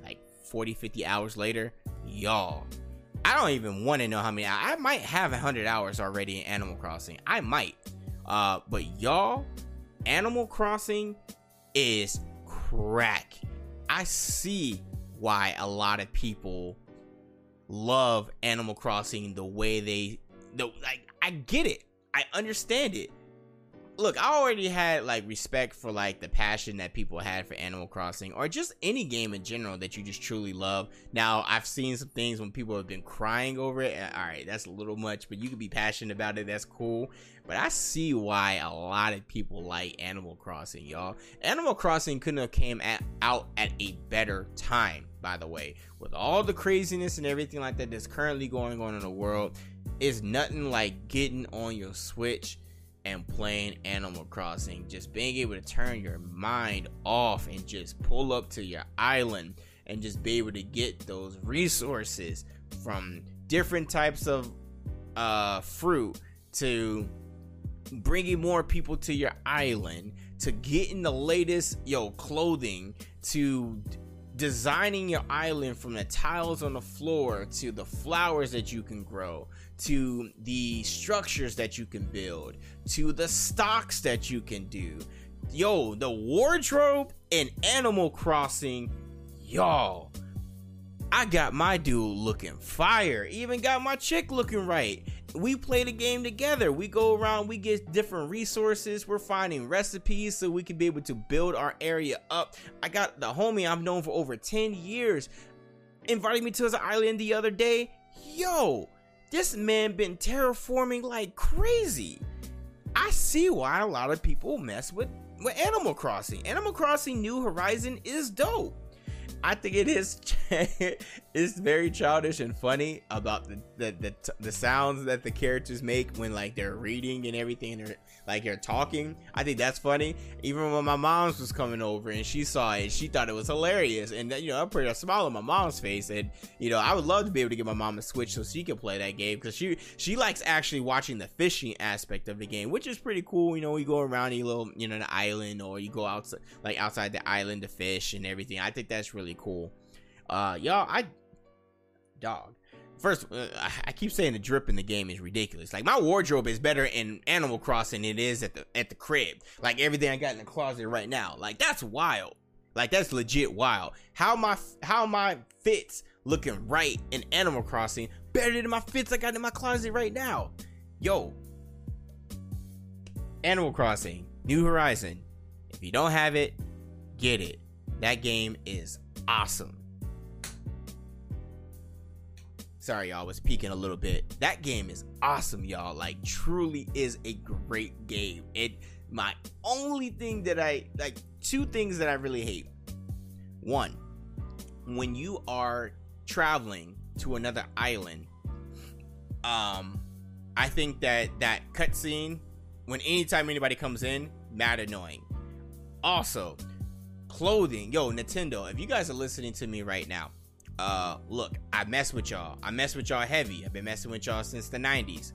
like 40, 50 hours later, y'all, I don't even want to know how many. I might have 100 hours already in Animal Crossing. I might. Uh, but y'all, Animal Crossing is crack. I see why a lot of people love Animal Crossing the way they the like I get it. I understand it look, I already had like respect for like the passion that people had for Animal Crossing or just any game in general that you just truly love. Now, I've seen some things when people have been crying over it. All right, that's a little much, but you can be passionate about it. That's cool. But I see why a lot of people like Animal Crossing, y'all. Animal Crossing couldn't have came at, out at a better time, by the way. With all the craziness and everything like that that's currently going on in the world, it's nothing like getting on your Switch and playing Animal Crossing. Just being able to turn your mind off and just pull up to your island and just be able to get those resources from different types of uh, fruit to bringing more people to your island to getting the latest yo clothing to designing your island from the tiles on the floor to the flowers that you can grow to the structures that you can build, to the stocks that you can do. Yo, the wardrobe in Animal Crossing, y'all. I got my dude looking fire. Even got my chick looking right. We play the game together. We go around, we get different resources. We're finding recipes so we can be able to build our area up. I got the homie I've known for over 10 years inviting me to his island the other day. Yo, this man been terraforming like crazy. I see why a lot of people mess with, with Animal Crossing. Animal Crossing New Horizon is dope. I think it is [laughs] it's very childish and funny about the, the the, the sounds that the characters make when like they're reading and everything and like they're talking. I think that's funny. Even when my mom's was coming over and she saw it, she thought it was hilarious. And you know, I put a smile on my mom's face. And you know, I would love to be able to get my mom a switch so she can play that game because she she likes actually watching the fishing aspect of the game, which is pretty cool. You know, you go around a little you know the island or you go outside like outside the island to fish and everything. I think that's really cool. Uh, y'all, I dog first uh, I keep saying the drip in the game is ridiculous. Like my wardrobe is better in Animal Crossing than it is at the at the crib. Like everything I got in the closet right now. Like that's wild. Like that's legit wild. How my how my fits looking right in Animal Crossing better than my fits I got in my closet right now. Yo. Animal Crossing, New Horizon. If you don't have it, get it. That game is awesome. Sorry, y'all, was peeking a little bit. That game is awesome, y'all. Like, truly is a great game. It my only thing that I like two things that I really hate. One, when you are traveling to another island, um, I think that that cutscene when anytime anybody comes in, mad annoying. Also, clothing, yo, Nintendo, if you guys are listening to me right now, uh, look, I mess with y'all. I mess with y'all heavy. I've been messing with y'all since the 90s.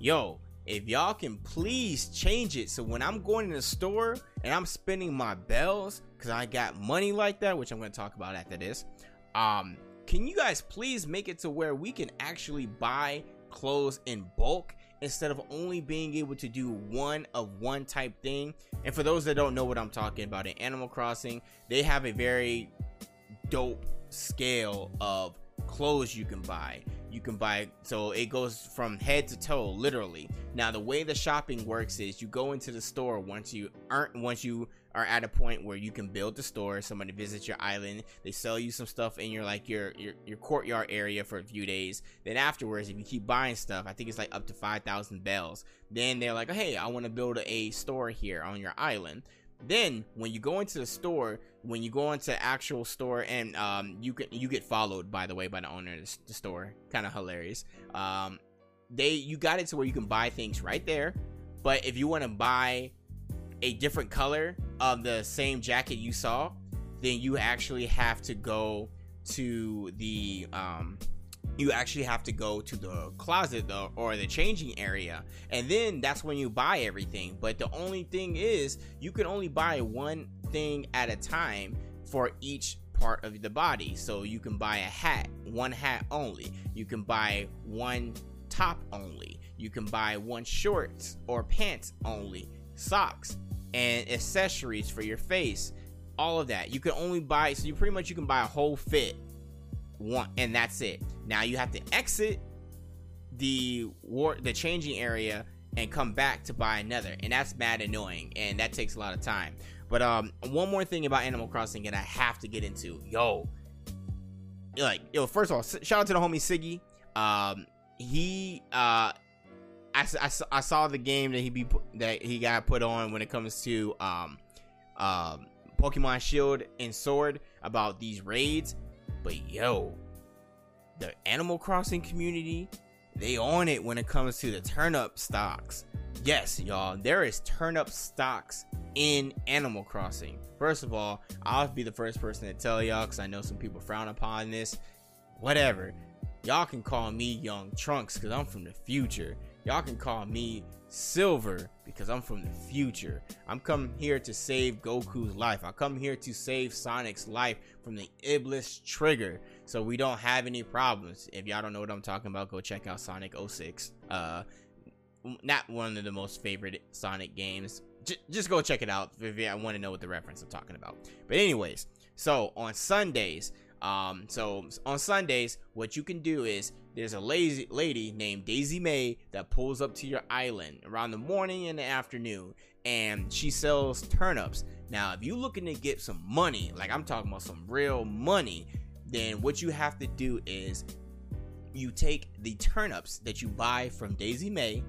Yo, if y'all can please change it so when I'm going in the store and I'm spending my bells because I got money like that, which I'm going to talk about after this, um, can you guys please make it to where we can actually buy clothes in bulk instead of only being able to do one of one type thing? And for those that don't know what I'm talking about, in Animal Crossing, they have a very dope scale of clothes you can buy. You can buy so it goes from head to toe, literally. Now the way the shopping works is you go into the store once you aren't, once you are at a point where you can build the store. Somebody visits your island, they sell you some stuff in your like your your, your courtyard area for a few days. Then afterwards, if you keep buying stuff, I think it's like up to five thousand bells. Then they're like, hey, I want to build a store here on your island. Then when you go into the store, when you go into actual store and um, you get you get followed by the way by the owner of the store, kind of hilarious. Um, they you got it to where you can buy things right there, but if you want to buy a different color of the same jacket you saw, then you actually have to go to the um you actually have to go to the closet though or the changing area. And then that's when you buy everything. But the only thing is you can only buy one thing at a time for each part of the body. So you can buy a hat one hat only. You can buy one top only. You can buy one shorts or pants only socks and accessories for your face all of that. You can only buy so you pretty much you can buy a whole fit one and that's it. Now you have to exit the war the changing area and come back to buy another and that's mad annoying and that takes a lot of time. But um one more thing about animal crossing and i have to get into. Yo like yo first of all shout out to the homie siggy. Um he uh I, I, I saw the game that he be that he got put on when it comes to um um Pokemon Shield and Sword about these raids, but yo, the Animal Crossing community, they own it when it comes to the turnip stocks. Yes, y'all, there is turnip stocks in Animal Crossing. First of all, I'll be the first person to tell y'all because I know some people frown upon this. Whatever. Y'all can call me Young Trunks because I'm from the future. Y'all can call me Silver because I'm from the future. I'm come here to save Goku's life. I come here to save Sonic's life from the Iblis trigger so we don't have any problems. If y'all don't know what I'm talking about, go check out Sonic 06. Uh not one of the most favorite Sonic games. J- just go check it out if you want to know what the reference I'm talking about. But anyways, so on Sundays, um, so on Sundays, what you can do is there's a lazy lady named Daisy Mae that pulls up to your island around the morning and the afternoon, and she sells turnips. Now, if you're looking to get some money, like I'm talking about some real money, then what you have to do is you take the turnips that you buy from Daisy Mae,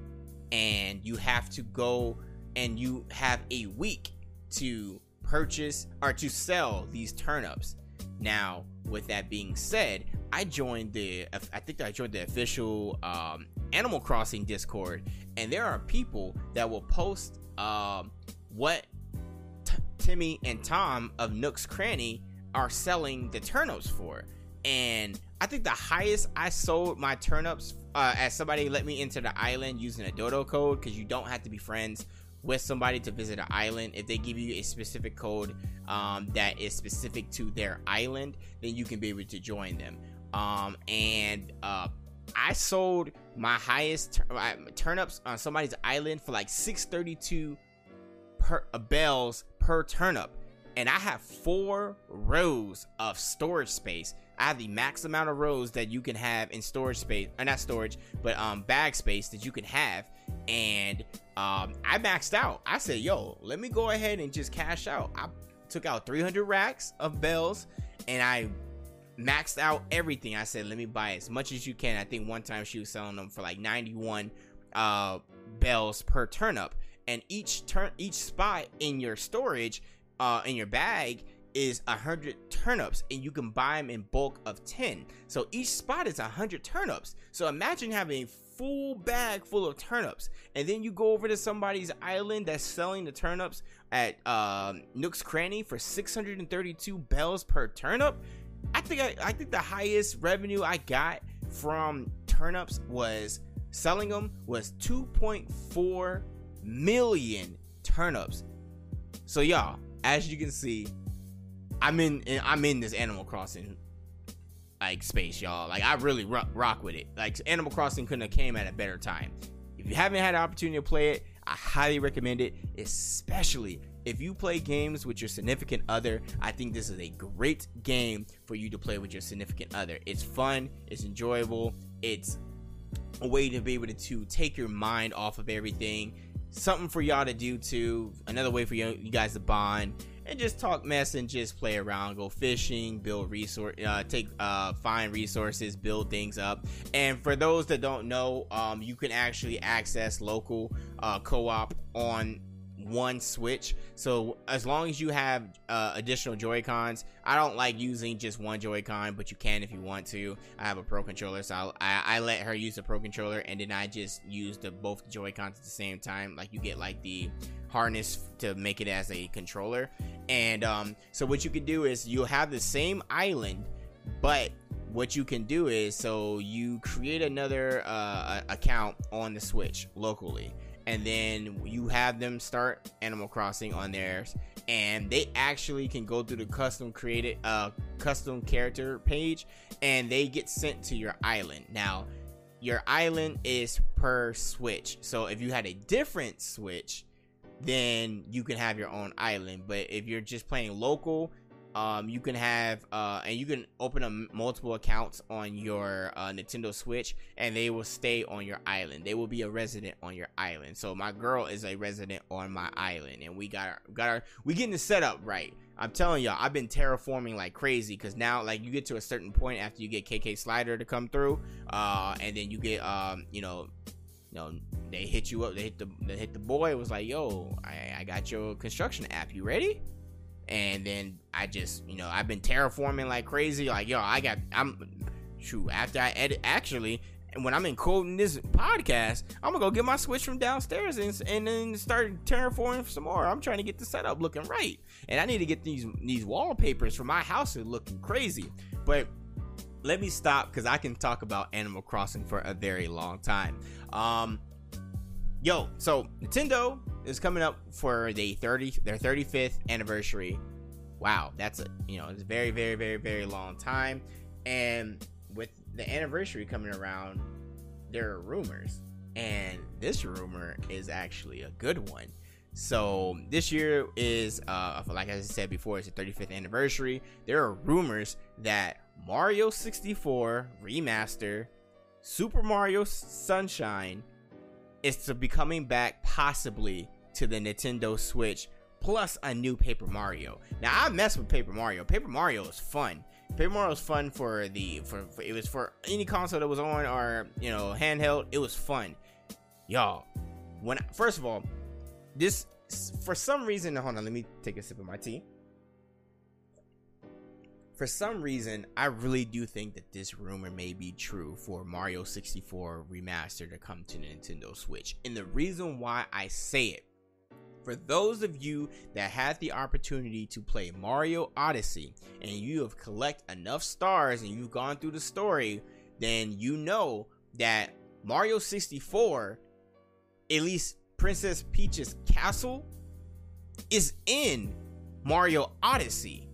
and you have to go and you have a week to purchase or to sell these turnips. Now, with that being said, I joined the I think I joined the official um, Animal Crossing Discord, and there are people that will post um, what T- Timmy and Tom of Nook's Cranny are selling the turnips for. And I think the highest I sold my turnips uh, as somebody let me into the island using a dodo code because you don't have to be friends with somebody to visit an island. If they give you a specific code um, that is specific to their island, then you can be able to join them. Um, and uh, I sold my highest tur- uh, turnips on somebody's island for like 632 per uh, bells per turnip. And I have four rows of storage space. I have the max amount of rows that you can have in storage space, or uh, not storage, but um bag space that you can have. And um I maxed out. I said, yo, let me go ahead and just cash out. I took out 300 racks of bells and I maxed out everything. I said, let me buy as much as you can. I think one time she was selling them for like 91 uh, bells per turnip, and each turn each spot in your storage, uh, in your bag is a hundred turnips, and you can buy them in bulk of 10. So each spot is a hundred turnips. So imagine having full bag full of turnips, and then you go over to somebody's island that's selling the turnips at um, Nook's Cranny for 632 bells per turnip. I think I, I think the highest revenue I got from turnips was selling them was 2.4 million turnips. So y'all, as you can see, I'm in I'm in this Animal Crossing like space, y'all. Like I really rock, rock with it. Like Animal Crossing couldn't have came at a better time. If you haven't had an opportunity to play it, I highly recommend it, especially if you play games with your significant other, I think this is a great game for you to play with your significant other. It's fun, it's enjoyable, it's a way to be able to, take your mind off of everything. Something for y'all to do too. Another way for you guys to bond and just talk mess and just play around, go fishing, build resource, uh, take, uh, find resources, build things up. And for those that don't know, um, you can actually access local uh, co-op on one switch. So as long as you have uh, additional joy cons i don't like using just one joy con but you can if you want to. I have a pro controller so I'll, i I, let her use the pro controller and then i just use the both joy cons at the same time. Like you get like the harness to make it as a controller. And um so what you can do is you'll have the same island but what you can do is so you create another uh, account on the switch locally and then you have them start Animal Crossing on theirs, and they actually can go through the custom created uh custom character page, and they get sent to your island. Now, your island is per Switch, so if you had a different Switch, then you can have your own island. But if you're just playing local, um, you can have uh, and you can open up multiple accounts on your uh, Nintendo Switch, and they will stay on your island. They will be a resident on your island. So my girl is a resident on my island, and we got our, got our we getting the setup right. I'm telling y'all, I've been terraforming like crazy because now, like, you get to a certain point after you get KK Slider to come through, uh, and then you get, um, you know, you know, they hit you up, they hit the, they hit the boy. It was like, yo, I, I got your construction app. You ready? And then I just, you know, I've been terraforming like crazy. Like, yo, I got, I'm, shoot, after I edit, actually, when I'm in quoting this podcast, I'm gonna go get my switch from downstairs and, and then start terraforming some more. I'm trying to get the setup looking right, and I need to get these these wallpapers for my house looking crazy. But let me stop because I can talk about Animal Crossing for a very long time. Um, yo, so Nintendo is coming up for the 30 their 35th anniversary. Wow, that's a you know it's a very very very very long time, and with the anniversary coming around, there are rumors, and this rumor is actually a good one. So this year is, uh, like I said before, it's the 35th anniversary. There are rumors that Mario 64 remaster, Super Mario Sunshine, is to be coming back possibly to the Nintendo Switch plus a new Paper Mario. Now I mess with Paper Mario. Paper Mario is fun. Paper Mario is fun for the for, for it was for any console that was on or you know handheld. It was fun, y'all. When first of all, this for some reason. Hold on, let me take a sip of my tea. For some reason, I really do think that this rumor may be true for Mario 64 Remaster to come to Nintendo Switch. And the reason why I say it for those of you that had the opportunity to play Mario Odyssey and you have collect enough stars and you've gone through the story, then you know that Mario 64, at least Princess Peach's castle, is in Mario Odyssey.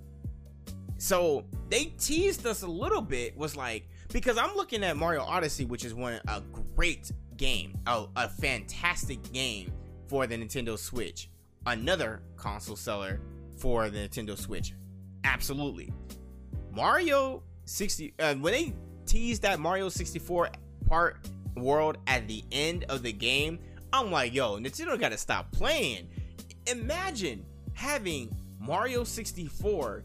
So they teased us a little bit, was like, because I'm looking at Mario Odyssey, which is one a great game, a, a fantastic game for the Nintendo Switch. Another console seller for the Nintendo Switch. Absolutely. Mario 60 uh, when they teased that Mario 64 part world at the end of the game, I'm like, yo, Nintendo got to stop playing. Imagine having Mario 64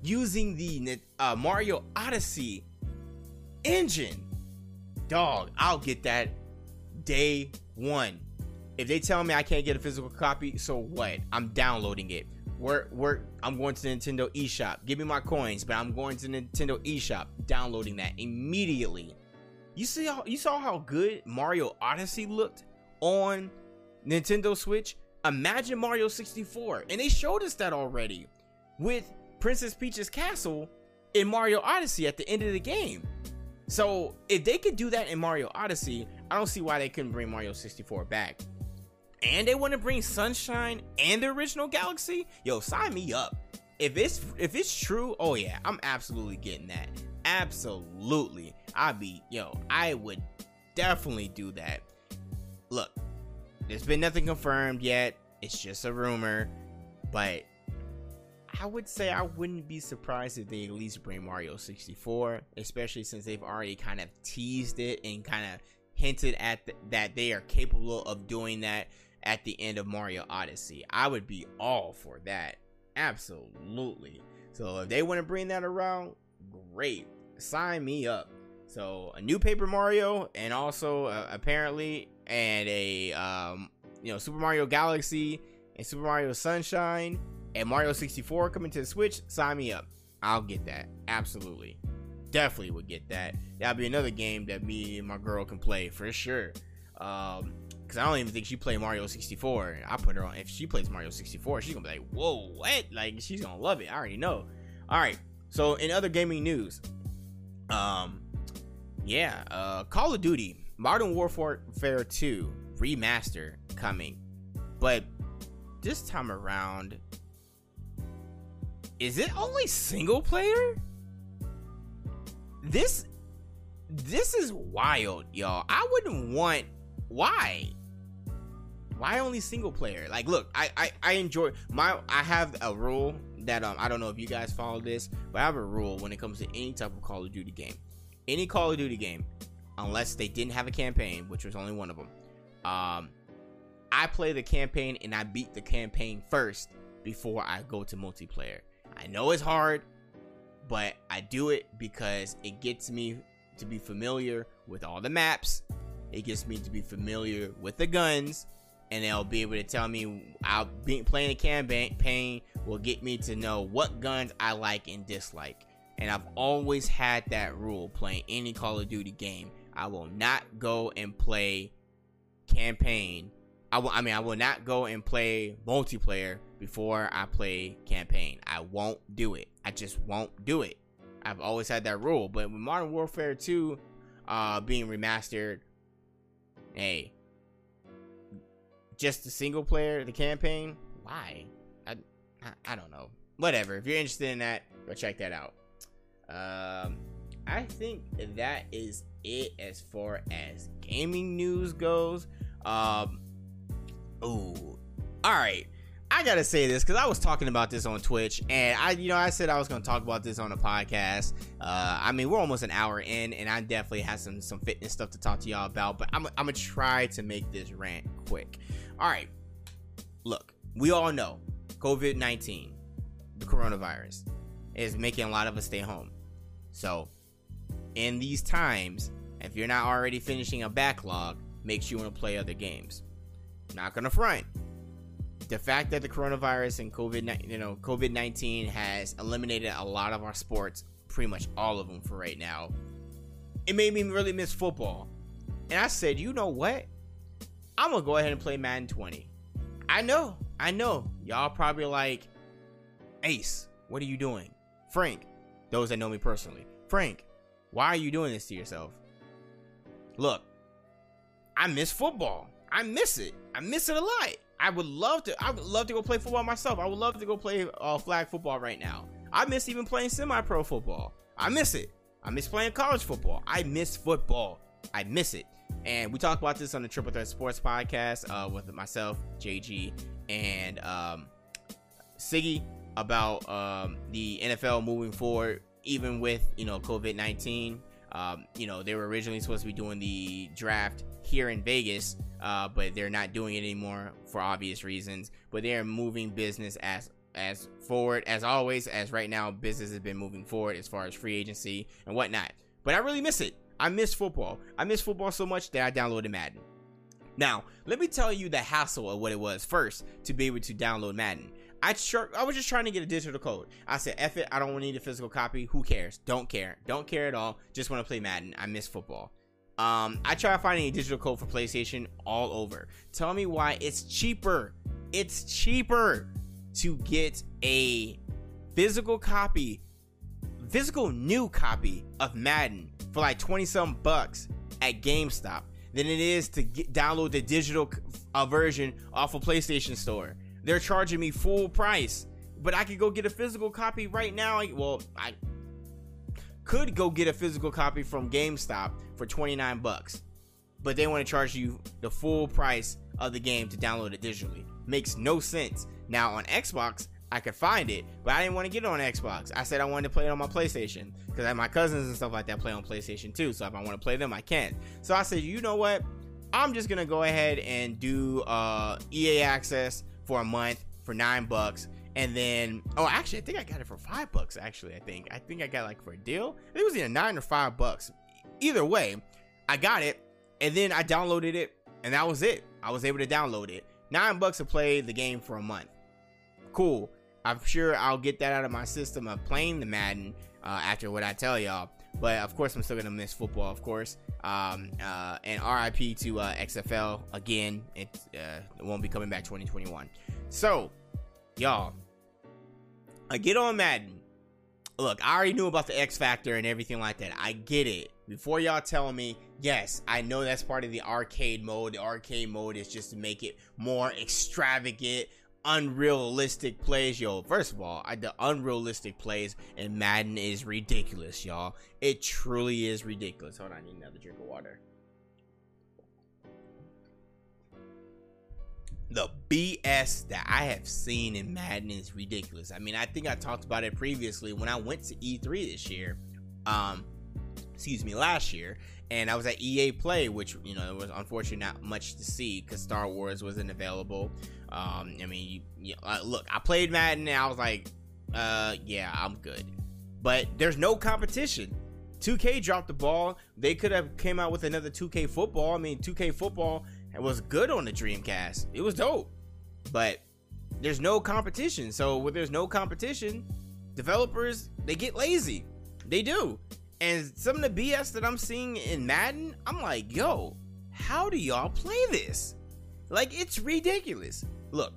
using the uh, Mario Odyssey engine. Dog, I'll get that day one. If they tell me I can't get a physical copy, so what? I'm downloading it. We're, we're, I'm going to Nintendo eShop. Give me my coins, but I'm going to Nintendo eShop, downloading that immediately. You see how you saw how good Mario Odyssey looked on Nintendo Switch? Imagine Mario 64. And they showed us that already with Princess Peach's castle in Mario Odyssey at the end of the game. So if they could do that in Mario Odyssey, I don't see why they couldn't bring Mario 64 back and they want to bring Sunshine and the original Galaxy, yo, sign me up. If it's if it's true, oh yeah, I'm absolutely getting that. Absolutely. I'd be, yo, I would definitely do that. Look, there's been nothing confirmed yet. It's just a rumor. but I would say I wouldn't be surprised if they at least bring Mario 64, especially since they've already kind of teased it and kind of hinted at th- that they are capable of doing that at the end of Mario Odyssey. I would be all for that. Absolutely. So if they want to bring that around, great. Sign me up. So a new Paper Mario and also uh, apparently and a um, you know Super Mario Galaxy and Super Mario Sunshine and Mario 64 coming to the Switch, sign me up. I'll get that. Absolutely. Definitely would get that. That'll be another game that me and my girl can play for sure. Um, because I don't even think she played Mario 64. I put her on. If she plays Mario 64, she's gonna be like, "Whoa, what?" Like she's gonna love it. I already know. All right. So in other gaming news, um, yeah, uh, Call of Duty Modern Warfare 2 remaster coming, but this time around, is it only single player? This this is wild, y'all. I wouldn't want why? Why only single player? Like look, I I, I enjoy my I have a rule that um I don't know if you guys follow this, but I have a rule when it comes to any type of Call of Duty game. Any Call of Duty game, unless they didn't have a campaign, which was only one of them. Um I play the campaign and I beat the campaign first before I go to multiplayer. I know it's hard, but I do it because it gets me to be familiar with all the maps. It gets me to be familiar with the guns, and they'll be able to tell me I'll be playing a campaign will get me to know what guns I like and dislike. And I've always had that rule playing any Call of Duty game. I will not go and play campaign. I will, I mean, I will not go and play multiplayer before I play campaign. I won't do it. I just won't do it. I've always had that rule. But with Modern Warfare 2 uh, being remastered, hey, just the single player, the campaign, why? I, I, I don't know. Whatever. If you're interested in that, go check that out. Um, I think that is it as far as gaming news goes. Um, ooh, all right. I gotta say this because I was talking about this on Twitch, and I, you know, I said I was gonna talk about this on a podcast. Uh, I mean, we're almost an hour in, and I definitely have some some fitness stuff to talk to y'all about. But I'm, I'm gonna try to make this rant quick. All right, look, we all know COVID nineteen, the coronavirus, is making a lot of us stay home. So, in these times, if you're not already finishing a backlog, makes you want to play other games. Not gonna front the fact that the coronavirus and COVID, you know, COVID nineteen has eliminated a lot of our sports, pretty much all of them for right now. It made me really miss football, and I said, you know what? I'm gonna go ahead and play Madden 20. I know, I know, y'all probably like, Ace, what are you doing? Frank, those that know me personally, Frank, why are you doing this to yourself? Look, I miss football. I miss it. I miss it a lot. I would love to. I would love to go play football myself. I would love to go play uh, flag football right now. I miss even playing semi-pro football. I miss it. I miss playing college football. I miss football. I miss it. And we talked about this on the Triple Threat Sports podcast uh, with myself, JG, and um, Siggy about um, the NFL moving forward, even with you know COVID nineteen. Um, you know they were originally supposed to be doing the draft here in Vegas, uh, but they're not doing it anymore for obvious reasons. But they are moving business as as forward as always. As right now, business has been moving forward as far as free agency and whatnot. But I really miss it. I miss football. I miss football so much that I downloaded Madden. Now, let me tell you the hassle of what it was first to be able to download Madden. I sure I was just trying to get a digital code. I said, "F it, I don't need a physical copy. Who cares? Don't care. Don't care at all. Just want to play Madden. I miss football." Um, I try finding a digital code for PlayStation all over. Tell me why it's cheaper. It's cheaper to get a physical copy, physical new copy of Madden for like 20 some bucks at GameStop than it is to get, download the digital uh, version off a of PlayStation Store. They're charging me full price, but I could go get a physical copy right now. Well, I could go get a physical copy from GameStop for 29 bucks. But they want to charge you the full price of the game to download it digitally. makes no sense. Now on Xbox, I could find it, but I didn't want to get it on Xbox. I said I wanted to play it on my PlayStation because my cousins and stuff like that play on PlayStation too. So if I want to play them, I can. So I said, you know what? I'm just gonna go ahead and do uh, EA access for a month for nine bucks. And then, oh, actually, I think I got it for five bucks. Actually, I think I think I got like for a deal. It was either nine or five bucks. Either way, I got it, and then I downloaded it, and that was it. I was able to download it. Nine bucks to play the game for a month. Cool. I'm sure I'll get that out of my system of playing the Madden uh, after what I tell y'all. But of course, I'm still gonna miss football, of course. Um, uh, and RIP to uh, XFL again. It, uh, it won't be coming back 2021. So, y'all, I get on Madden. Look, I already knew about the X Factor and everything like that. I get it. Before y'all telling me, yes, I know that's part of the arcade mode. The arcade mode is just to make it more extravagant, unrealistic plays, yo. First of all, I, the unrealistic plays in Madden is ridiculous, y'all. It truly is ridiculous. Hold on, I need another drink of water. The BS that I have seen in Madden is ridiculous. I mean, I think I talked about it previously when I went to E3 this year. Um, excuse me, last year, and I was at EA Play, which you know it was unfortunately not much to see because Star Wars wasn't available. Um, I mean, you, you, uh, look, I played Madden and I was like, uh, yeah, I'm good. But there's no competition. 2K dropped the ball. They could have came out with another 2K football. I mean, 2K football was good on the Dreamcast. It was dope. But there's no competition. So when there's no competition, developers they get lazy. They do. And some of the BS that I'm seeing in Madden, I'm like, yo, how do y'all play this? Like it's ridiculous. Look,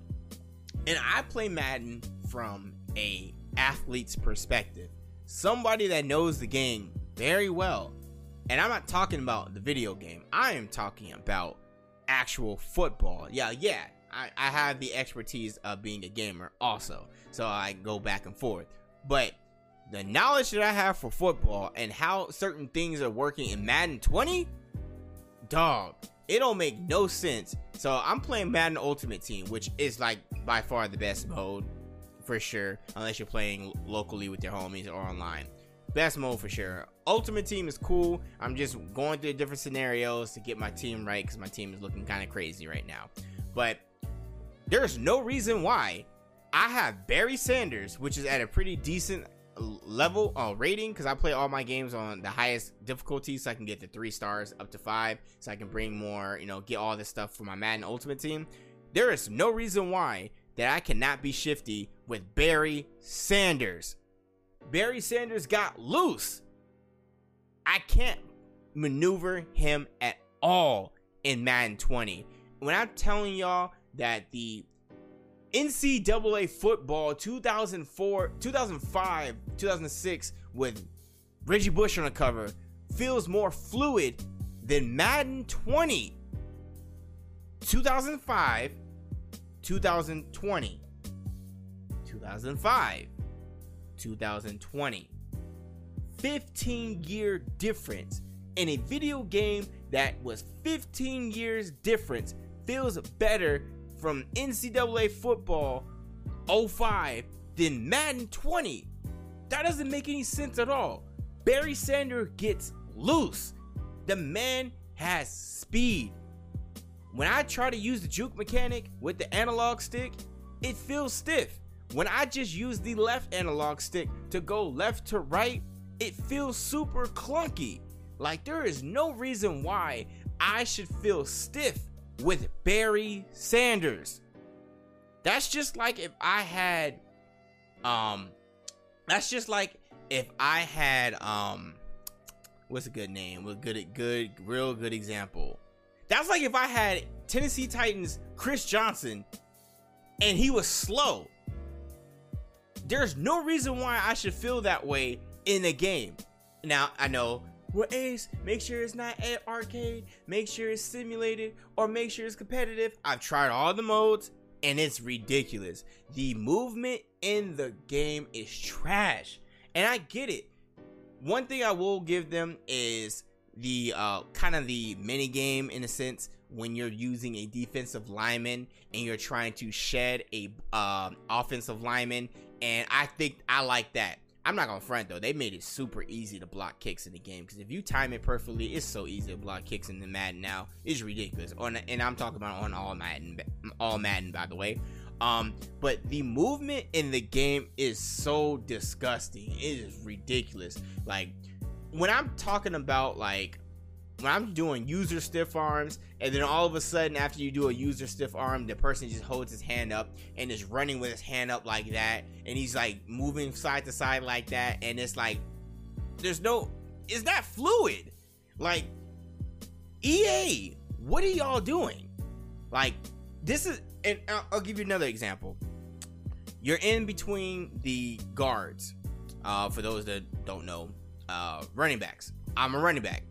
and I play Madden from a athlete's perspective. Somebody that knows the game very well. And I'm not talking about the video game. I am talking about actual football. Yeah, yeah. I, I have the expertise of being a gamer also. So I go back and forth. But the knowledge that I have for football and how certain things are working in Madden 20, dog, it don't make no sense. So I'm playing Madden Ultimate Team, which is like by far the best mode for sure, unless you're playing locally with your homies or online. Best mode for sure. Ultimate Team is cool. I'm just going through different scenarios to get my team right because my team is looking kind of crazy right now. But there's no reason why I have Barry Sanders, which is at a pretty decent level uh, rating because I play all my games on the highest difficulty so I can get the three stars up to five so I can bring more, you know, get all this stuff for my Madden Ultimate Team. There is no reason why that I cannot be shifty with Barry Sanders. Barry Sanders got loose. I can't maneuver him at all in Madden 20. When I'm telling y'all that the NCAA football 2004, 2005, 2006 with Reggie Bush on the cover feels more fluid than Madden 20. 2005, 2020. 2005, 2020. 15 year difference in a video game that was 15 years difference feels better from NCAA football 05 than Madden 20. That doesn't make any sense at all. Barry Sanders gets loose. The man has speed. When I try to use the juke mechanic with the analog stick, it feels stiff. When I just use the left analog stick to go left to right, it feels super clunky. Like there is no reason why I should feel stiff with Barry Sanders. That's just like if I had um that's just like if I had um what's a good name? A good good real good example. That's like if I had Tennessee Titans Chris Johnson and he was slow. There's no reason why I should feel that way in a game. Now, I know well, Ace, make sure it's not at arcade, make sure it's simulated, or make sure it's competitive. I've tried all the modes and it's ridiculous. The movement in the game is trash. And I get it. One thing I will give them is the uh, kind of the mini game in a sense when you're using a defensive lineman and you're trying to shed a um, offensive lineman. And I think I like that. I'm not gonna front though. They made it super easy to block kicks in the game because if you time it perfectly, it's so easy to block kicks in the Madden now. It's ridiculous. On and I'm talking about on all Madden, all Madden by the way. Um, but the movement in the game is so disgusting. It is ridiculous. Like when I'm talking about like when I'm doing user stiff arms, and then all of a sudden, after you do a user stiff arm, the person just holds his hand up and is running with his hand up like that, and he's like moving side to side like that, and it's like, there's no, is that fluid? Like, EA, what are y'all doing? Like, this is, and I'll, I'll give you another example. You're in between the guards. Uh, for those that don't know, uh, running backs. I'm a running back.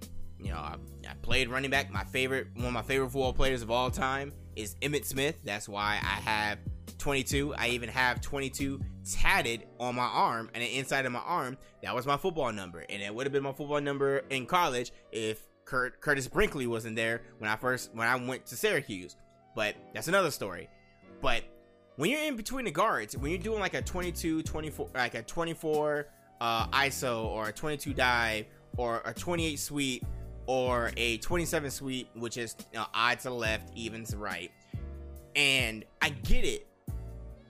You know, I, I played running back. My favorite, one of my favorite football players of all time is Emmitt Smith. That's why I have 22. I even have 22 tatted on my arm and the inside of my arm. That was my football number, and it would have been my football number in college if Kurt, Curtis Brinkley wasn't there when I first when I went to Syracuse. But that's another story. But when you're in between the guards, when you're doing like a 22, 24, like a 24 uh, ISO or a 22 dive or a 28 sweep or a 27 sweep, which is you know, odd to left, even to right. And I get it.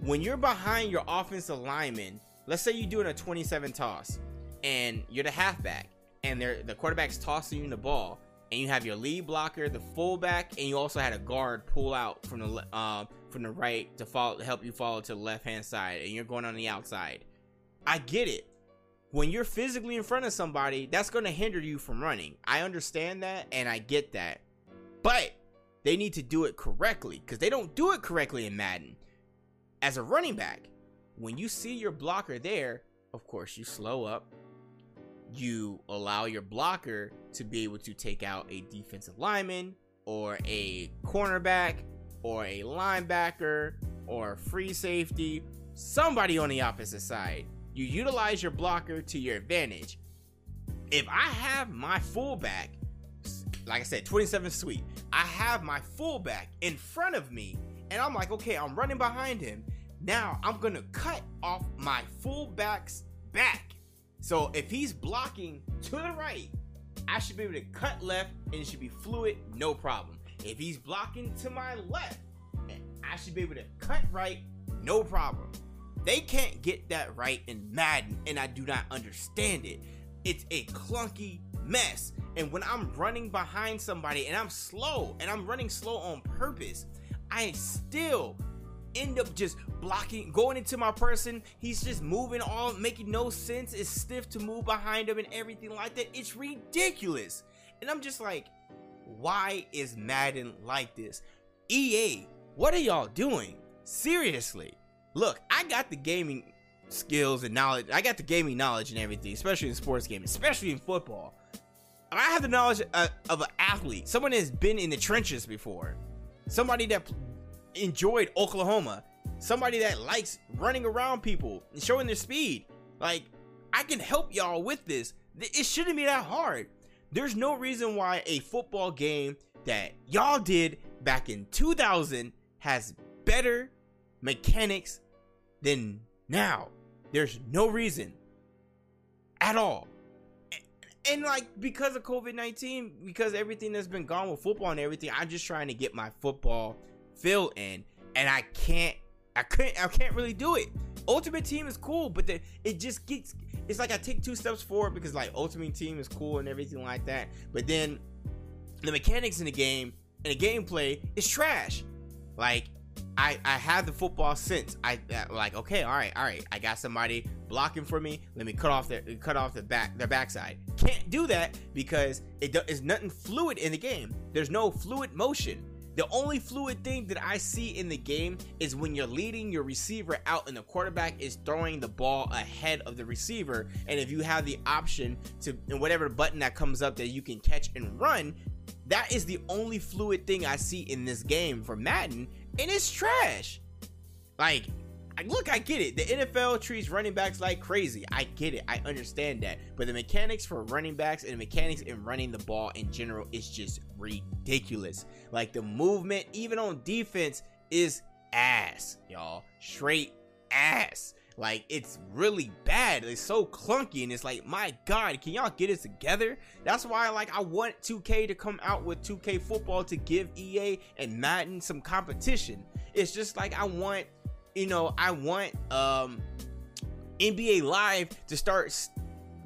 When you're behind your offensive lineman, let's say you're doing a 27 toss and you're the halfback and the quarterback's tossing you the ball and you have your lead blocker, the fullback, and you also had a guard pull out from the uh, from the right to follow help you follow to the left hand side, and you're going on the outside. I get it when you're physically in front of somebody, that's going to hinder you from running. I understand that and I get that. But they need to do it correctly because they don't do it correctly in Madden. As a running back, when you see your blocker there, of course, you slow up. You allow your blocker to be able to take out a defensive lineman or a cornerback or a linebacker or a free safety, somebody on the opposite side you utilize your blocker to your advantage. If I have my fullback, like I said, 27 sweep, I have my fullback in front of me, and I'm like, okay, I'm running behind him. Now I'm gonna cut off my fullback's back. So if he's blocking to the right, I should be able to cut left and it should be fluid, no problem. If he's blocking to my left, I should be able to cut right, no problem. They can't get that right in Madden, and I do not understand it. It's a clunky mess. And when I'm running behind somebody and I'm slow and I'm running slow on purpose, I still end up just blocking, going into my person. He's just moving all, making no sense. It's stiff to move behind him and everything like that. It's ridiculous. And I'm just like, why is Madden like this? EA, what are y'all doing? Seriously. Look, I got the gaming skills and knowledge. I got the gaming knowledge and everything, especially in sports gaming, especially in football. I have the knowledge uh, of an athlete, someone that's been in the trenches before, somebody that enjoyed Oklahoma, somebody that likes running around people and showing their speed. Like, I can help y'all with this. It shouldn't be that hard. There's no reason why a football game that y'all did back in 2000 has better mechanics than now. There's no reason at all. And, like because of COVID 19, because everything that's been gone with football and everything, I'm just trying to get my football fill in. And I can't I couldn't I can't really do it. Ultimate Team is cool, but the, it just gets it's like I take two steps forward because like Ultimate Team is cool and everything like that. But then the mechanics in the game and the gameplay is trash. Like I I have the football sense. I uh, like okay, all right, all right. I got somebody blocking for me. Let me cut off their cut off the back their backside. Can't do that because it is nothing fluid in the game. There's no fluid motion. The only fluid thing that I see in the game is when you're leading your receiver out and the quarterback is throwing the ball ahead of the receiver. And if you have the option to, and whatever button that comes up that you can catch and run, that is the only fluid thing I see in this game for Madden and it's trash. Like, look, I get it. The NFL treats running backs like crazy. I get it. I understand that. But the mechanics for running backs and the mechanics in running the ball in general is just ridiculous. Like the movement, even on defense, is ass, y'all. Straight ass. Like it's really bad. It's so clunky, and it's like, my God, can y'all get it together? That's why, like, I want 2K to come out with 2K football to give EA and Madden some competition. It's just like I want, you know, I want um NBA Live to start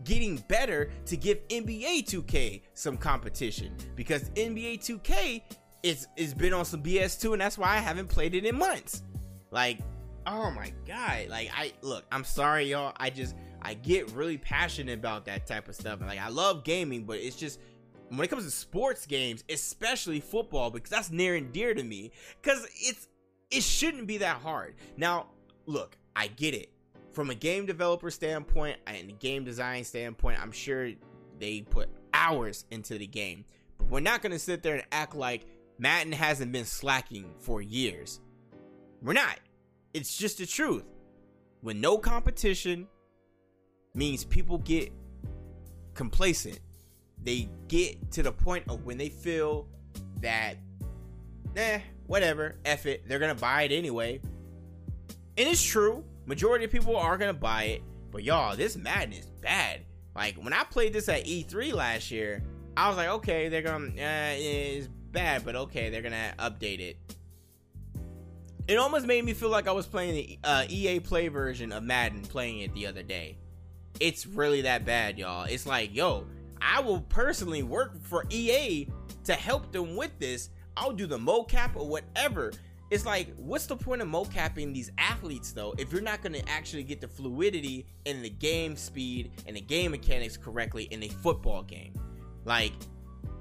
getting better to give NBA 2K some competition because NBA 2K is is been on some BS too, and that's why I haven't played it in months. Like oh my god. Like i look i'm sorry y'all. I just i get really passionate about that type of stuff. And like i love gaming but it's just when it comes to sports games especially football because that's near and dear to me because it's it shouldn't be that hard. Now look i get it. From a game developer standpoint and a game design standpoint i'm sure they put hours into the game. But we're not going to sit there and act like madden hasn't been slacking for years. We're not it's just the truth. When no competition means people get complacent. They get to the point of when they feel that, eh, whatever, F it, they're gonna buy it anyway. And it's true, majority of people are gonna buy it, but y'all, this madness bad. Like when I played this at E3 last year, I was like, okay, they're gonna, uh, it's bad, but okay, they're gonna update it it almost made me feel like I was playing the uh, EA Play version of Madden, playing it the other day. It's really that bad, y'all. It's like, yo, I will personally work for EA to help them with this. I'll do the mocap or whatever. It's like, what's the point of mocapping these athletes though if you're not going to actually get the fluidity and the game speed and the game mechanics correctly in a football game? Like,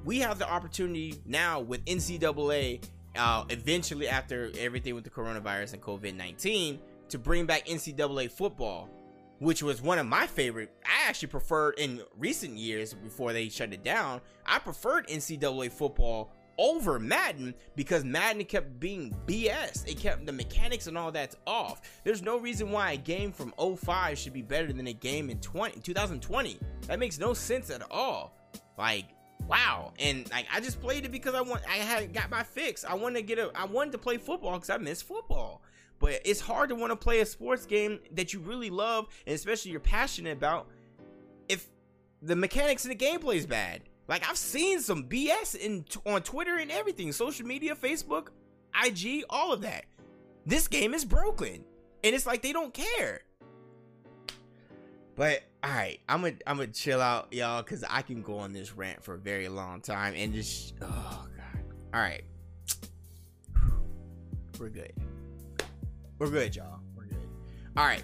we have the opportunity now with NCAA uh, eventually after everything with the coronavirus and COVID 19 to bring back NCAA football, which was one of my favorite. I actually preferred in recent years before they shut it down. I preferred NCAA football over Madden because Madden kept being BS. It kept the mechanics and all that's off. There's no reason why a game from 05 should be better than a game in 20 2020. That makes no sense at all. Like wow. And like i just played it because i want i had got my fix. I wanted to get a i wanted to play football because i miss football. But it's hard to want to play a sports game that you really love and especially you're passionate about if the mechanics and the gameplay is bad. Like i've seen some bs in on twitter and everything social media facebook ig all of that. This game is broken. And it's like they don't care but all right, I'm gonna I'm gonna chill out, y'all, because I can go on this rant for a very long time and just oh god. All right, we're good. We're good, y'all. We're good. All right.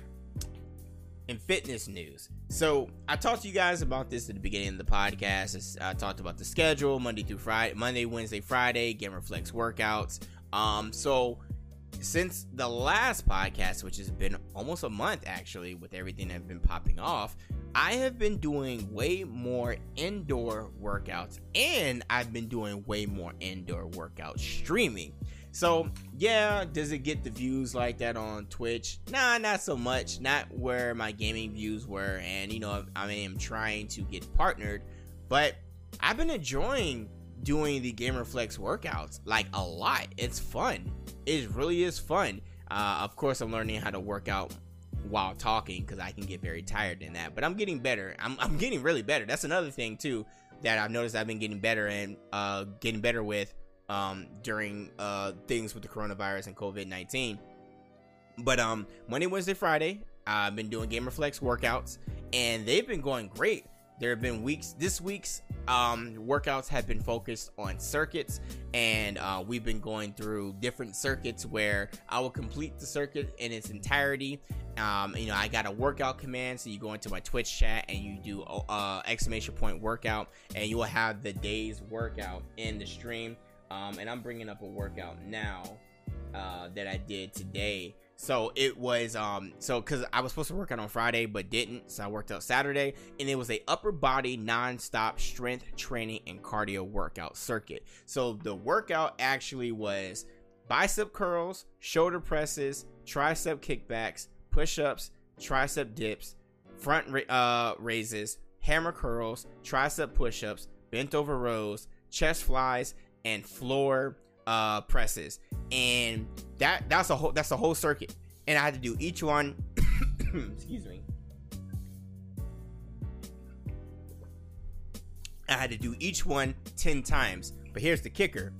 In fitness news, so I talked to you guys about this at the beginning of the podcast. I talked about the schedule Monday through Friday, Monday, Wednesday, Friday, Gamerflex workouts. Um, so since the last podcast, which has been almost a month actually, with everything that's been popping off, I have been doing way more indoor workouts and I've been doing way more indoor workout streaming. So, yeah, does it get the views like that on Twitch? Nah, not so much. Not where my gaming views were. And, you know, I am trying to get partnered, but I've been enjoying doing the Gamerflex workouts like a lot. It's fun. It really is fun. Uh, of course, I'm learning how to work out while talking because I can get very tired in that. But I'm getting better. I'm, I'm getting really better. That's another thing too that I've noticed I've been getting better and uh, getting better with um, during uh, things with the coronavirus and COVID 19. But um, Monday, Wednesday, Friday, I've been doing Gamerflex workouts and they've been going great. There have been weeks. This week's um, workouts have been focused on circuits, and uh, we've been going through different circuits where I will complete the circuit in its entirety. Um, you know, I got a workout command, so you go into my Twitch chat and you do uh, exclamation point workout, and you will have the day's workout in the stream. Um, and I'm bringing up a workout now uh, that I did today so it was um so because I was supposed to work out on Friday but didn't, so I worked out Saturday, and it was a upper body non-stop strength training and cardio workout circuit. So the workout actually was bicep curls, shoulder presses, tricep kickbacks, push ups, tricep dips, front uh, raises, hammer curls, tricep push ups, bent over rows, chest flies, and floor uh, presses. And that that's a whole that's a whole circuit. And I had to do each one. [coughs] excuse me. I had to do each one 10 times. But here's the kicker.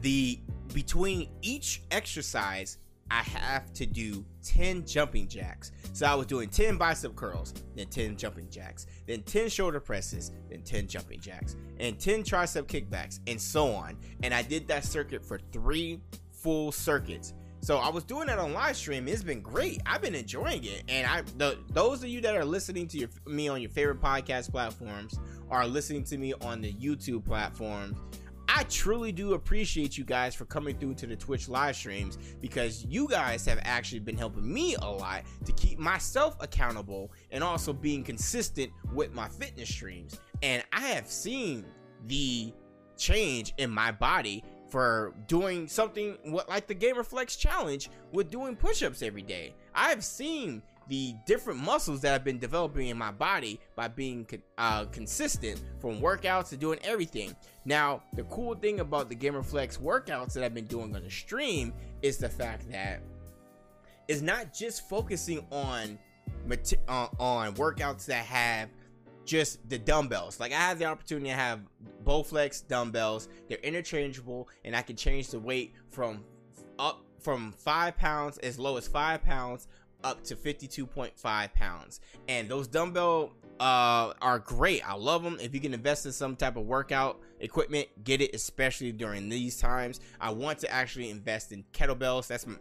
The between each exercise, I have to do 10 jumping jacks. So I was doing 10 bicep curls, then 10 jumping jacks, then 10 shoulder presses, then 10 jumping jacks, and 10 tricep kickbacks, and so on. And I did that circuit for three full circuits. So I was doing that on live stream. It's been great. I've been enjoying it. And I the, those of you that are listening to your, me on your favorite podcast platforms are listening to me on the YouTube platforms I truly do appreciate you guys for coming through to the Twitch live streams because you guys have actually been helping me a lot to keep myself accountable and also being consistent with my fitness streams. And I have seen the change in my body for doing something what like the Gamer Flex challenge with doing push-ups every day. I've seen the different muscles that I've been developing in my body by being uh, consistent from workouts to doing everything. Now, the cool thing about the Gamer Flex workouts that I've been doing on the stream is the fact that it's not just focusing on uh, on workouts that have just the dumbbells. Like I have the opportunity to have Bowflex dumbbells. They're interchangeable, and I can change the weight from up from five pounds as low as five pounds up to 52.5 pounds. And those dumbbell uh, are great. I love them. If you can invest in some type of workout equipment, get it, especially during these times. I want to actually invest in kettlebells. That's my,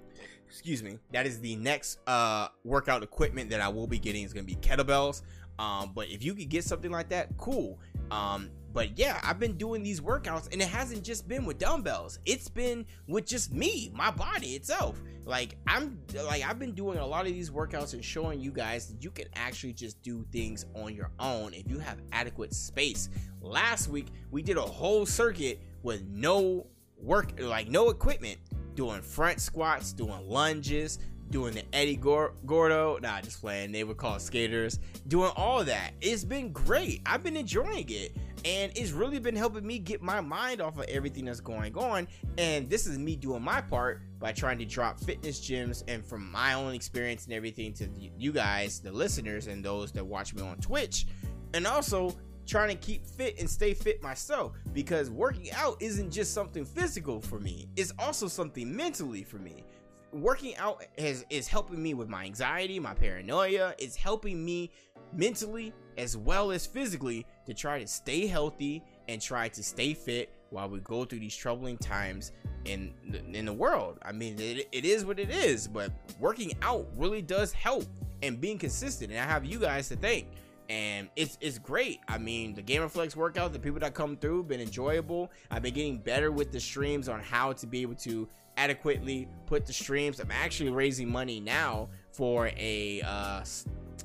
excuse me. That is the next uh, workout equipment that I will be getting is going to be kettlebells. Um, but if you could get something like that, cool. Um, but yeah, I've been doing these workouts and it hasn't just been with dumbbells. It's been with just me, my body itself. Like I'm like I've been doing a lot of these workouts and showing you guys that you can actually just do things on your own if you have adequate space. Last week we did a whole circuit with no work like no equipment doing front squats, doing lunges, doing the Eddie Gordo. Nah, just playing. They were called skaters. Doing all that. It's been great. I've been enjoying it. And it's really been helping me get my mind off of everything that's going on. And this is me doing my part by trying to drop fitness gyms and from my own experience and everything to you guys, the listeners, and those that watch me on Twitch. And also trying to keep fit and stay fit myself because working out isn't just something physical for me, it's also something mentally for me working out has is helping me with my anxiety, my paranoia. It's helping me mentally as well as physically to try to stay healthy and try to stay fit while we go through these troubling times in in the world. I mean, it, it is what it is, but working out really does help and being consistent. And I have you guys to thank. And it's it's great. I mean, the Gamer Flex workout, the people that come through, been enjoyable. I've been getting better with the streams on how to be able to adequately put the streams. I'm actually raising money now for a uh,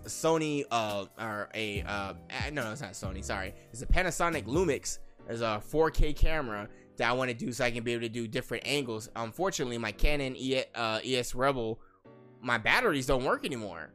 Sony uh, or a uh, no, it's not Sony. Sorry, it's a Panasonic Lumix. There's a 4K camera that I want to do so I can be able to do different angles. Unfortunately, my Canon e- uh, ES Rebel, my batteries don't work anymore.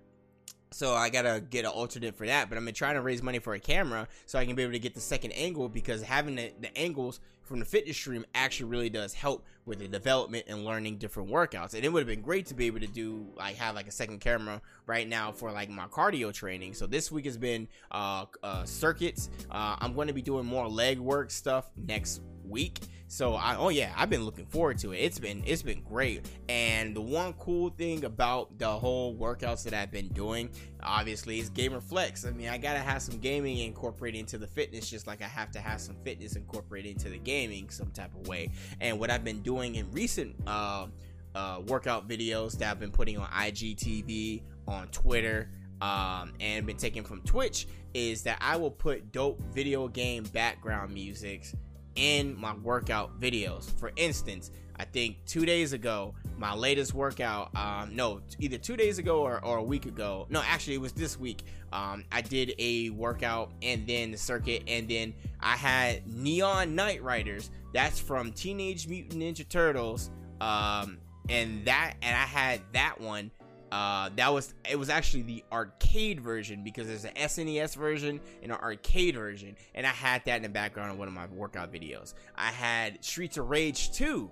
So I gotta get an alternate for that, but been trying to raise money for a camera so I can be able to get the second angle because having the, the angles from the fitness stream actually really does help with the development and learning different workouts. And it would have been great to be able to do like have like a second camera right now for like my cardio training. So this week has been uh, uh circuits. Uh, I'm going to be doing more leg work stuff next week. So I oh yeah, I've been looking forward to it. It's been it's been great. And the one cool thing about the whole workouts that I've been doing, obviously, is gamer flex. I mean, I gotta have some gaming incorporated into the fitness, just like I have to have some fitness incorporated into the gaming some type of way. And what I've been doing in recent uh, uh, workout videos that I've been putting on IGTV, on Twitter, um, and been taking from Twitch is that I will put dope video game background musics in my workout videos. For instance, I think two days ago, my latest workout, um, no, either two days ago or, or a week ago, no, actually, it was this week. Um, I did a workout and then the circuit, and then I had Neon Night Riders. That's from Teenage Mutant Ninja Turtles Um, and that and I had that one. Uh, that was it was actually the arcade version because there's an SNES version and an arcade version, and I had that in the background of one of my workout videos. I had Streets of Rage 2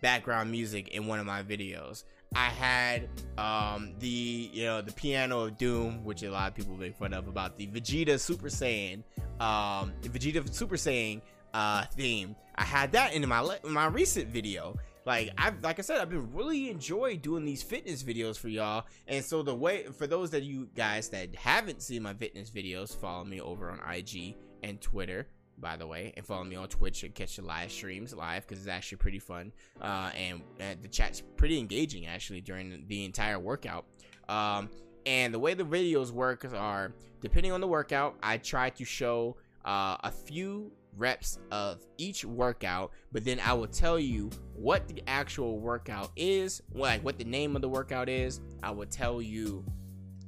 background music in one of my videos. I had um, the you know the piano of doom, which a lot of people make fun of about the Vegeta Super Saiyan, um, the Vegeta Super Saiyan uh, theme. I had that in my in my recent video. Like I've like I said, I've been really enjoy doing these fitness videos for y'all. And so the way for those that you guys that haven't seen my fitness videos, follow me over on IG and Twitter by the way, and follow me on Twitch and catch the live streams live because it's actually pretty fun. Uh, and, and, the chat's pretty engaging actually during the entire workout. Um, and the way the videos work are depending on the workout, I try to show uh, a few reps of each workout, but then I will tell you what the actual workout is, like what the name of the workout is. I will tell you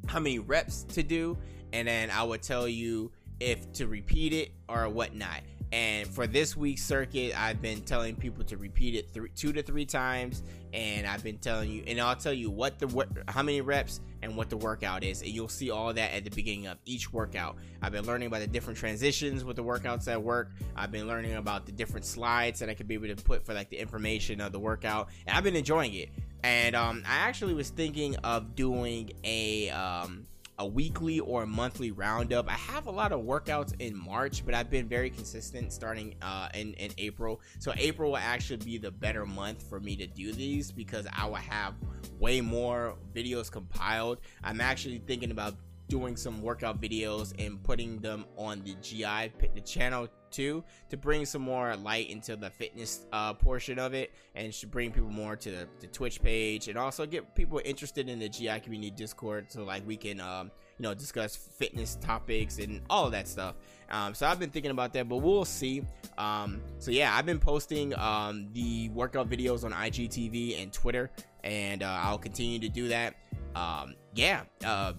how many reps to do, and then I will tell you if to repeat it or whatnot. And for this week's circuit, I've been telling people to repeat it three, two to three times, and I've been telling you, and I'll tell you what the what, how many reps and what the workout is, and you'll see all that at the beginning of each workout. I've been learning about the different transitions with the workouts at work. I've been learning about the different slides that I could be able to put for like the information of the workout, and I've been enjoying it. And um, I actually was thinking of doing a um, a weekly or a monthly roundup. I have a lot of workouts in March, but I've been very consistent starting uh, in, in April. So April will actually be the better month for me to do these because I will have way more videos compiled. I'm actually thinking about doing some workout videos and putting them on the GI the channel too to bring some more light into the fitness uh, portion of it and should bring people more to the, the, Twitch page and also get people interested in the GI community Discord so like we can um, you know discuss fitness topics and all that stuff. Um, so I've been thinking about that, but we'll see. Um, so yeah, I've been posting um, the workout videos on IGTV and Twitter, and uh, I'll continue to do that. Um, yeah, uh,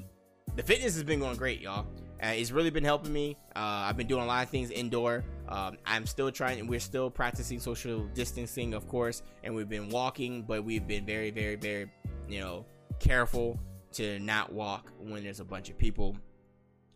the fitness has been going great, y'all. Uh, it's really been helping me. Uh, I've been doing a lot of things indoor. Um, I'm still trying, we're still practicing social distancing, of course, and we've been walking, but we've been very, very, very, you know, careful to not walk when there's a bunch of people.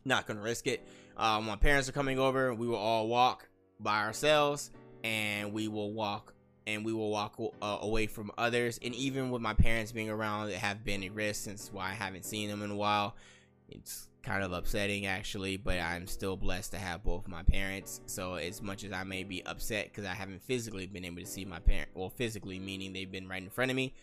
Not gonna risk it. Uh, my parents are coming over. We will all walk by ourselves, and we will walk and we will walk uh, away from others. And even with my parents being around, it have been a risk since why I haven't seen them in a while. It's kind of upsetting actually, but I'm still blessed to have both my parents. So as much as I may be upset because I haven't physically been able to see my parent, well, physically meaning they've been right in front of me.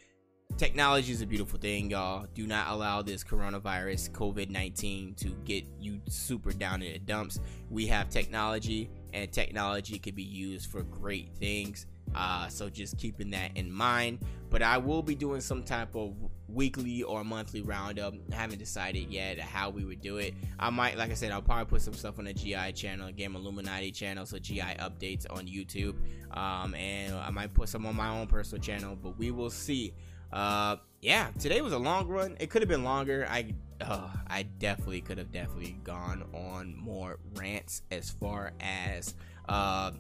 Technology is a beautiful thing, y'all. Do not allow this coronavirus, COVID 19, to get you super down in the dumps. We have technology, and technology can be used for great things. Uh, so just keeping that in mind. But I will be doing some type of weekly or monthly roundup. I haven't decided yet how we would do it. I might, like I said, I'll probably put some stuff on the GI channel, Game Illuminati channel, so GI updates on YouTube. Um, and I might put some on my own personal channel, but we will see. Uh, yeah, today was a long run. It could have been longer. I, uh, I definitely could have definitely gone on more rants as far as uh,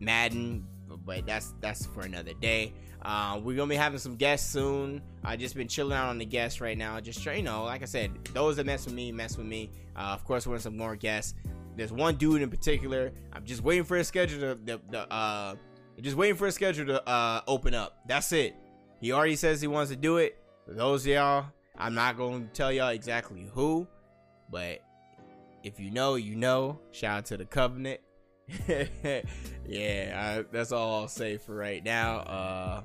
Madden but that's that's for another day. Uh, we're gonna be having some guests soon. I just been chilling out on the guests right now. Just you know, like I said, those that mess with me, mess with me. Uh, of course, we're some more guests. There's one dude in particular. I'm just waiting for his schedule to the, the uh, just waiting for his schedule to uh open up. That's it. He already says he wants to do it. For those y'all, I'm not gonna tell y'all exactly who, but if you know, you know. Shout out to the Covenant. [laughs] yeah, I, that's all I'll say for right now. Uh,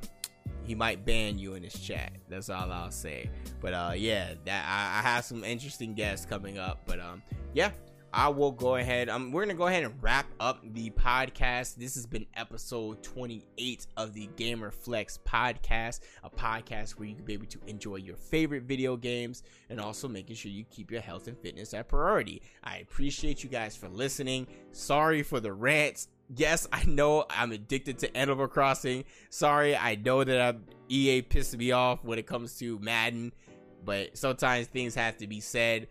he might ban you in his chat. That's all I'll say. But uh, yeah, that I, I have some interesting guests coming up. But um, yeah, I will go ahead. Um, we're gonna go ahead and wrap up the podcast. This has been episode 28 of the Gamer Flex podcast, a podcast where you can be able to enjoy your favorite video games and also making sure you keep your health and fitness at priority. I appreciate you guys for listening. Sorry for the rants. Yes, I know I'm addicted to Animal Crossing. Sorry, I know that I'm, EA pissed me off when it comes to Madden, but sometimes things have to be said.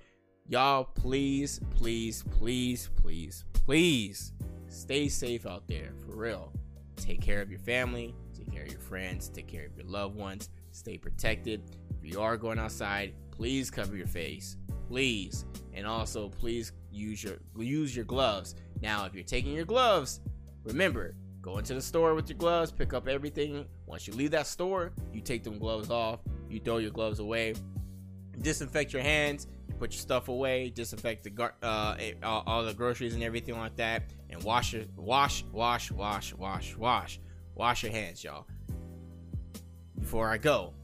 Y'all, please, please, please, please, please stay safe out there for real. Take care of your family, take care of your friends, take care of your loved ones, stay protected. If you are going outside, please cover your face, please, and also please use your use your gloves. Now, if you're taking your gloves, remember go into the store with your gloves, pick up everything. Once you leave that store, you take them gloves off, you throw your gloves away, disinfect your hands, put your stuff away, disinfect the gar- uh, all, all the groceries and everything like that, and wash your wash, wash, wash, wash, wash, wash your hands, y'all. Before I go,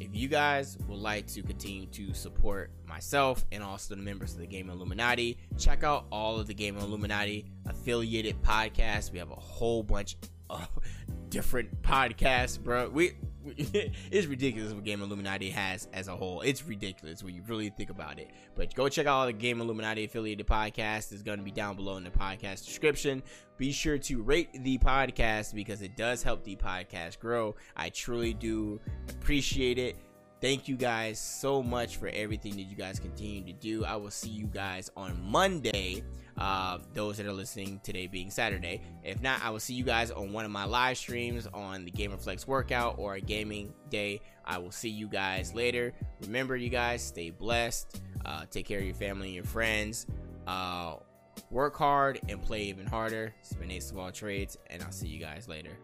if you guys would like to continue to support myself and also the members of the Game Illuminati, check out all of the Game Illuminati affiliated podcasts. We have a whole bunch of [laughs] different podcasts, bro. We [laughs] it's ridiculous what Game Illuminati has as a whole. It's ridiculous when you really think about it. But go check out all the Game Illuminati affiliated podcast. It's going to be down below in the podcast description. Be sure to rate the podcast because it does help the podcast grow. I truly do appreciate it. Thank you guys so much for everything that you guys continue to do. I will see you guys on Monday. Uh, those that are listening today being Saturday. If not, I will see you guys on one of my live streams on the Gamer Flex workout or a gaming day. I will see you guys later. Remember, you guys, stay blessed. Uh, take care of your family and your friends. Uh, work hard and play even harder. It's been Ace of All Trades, and I'll see you guys later.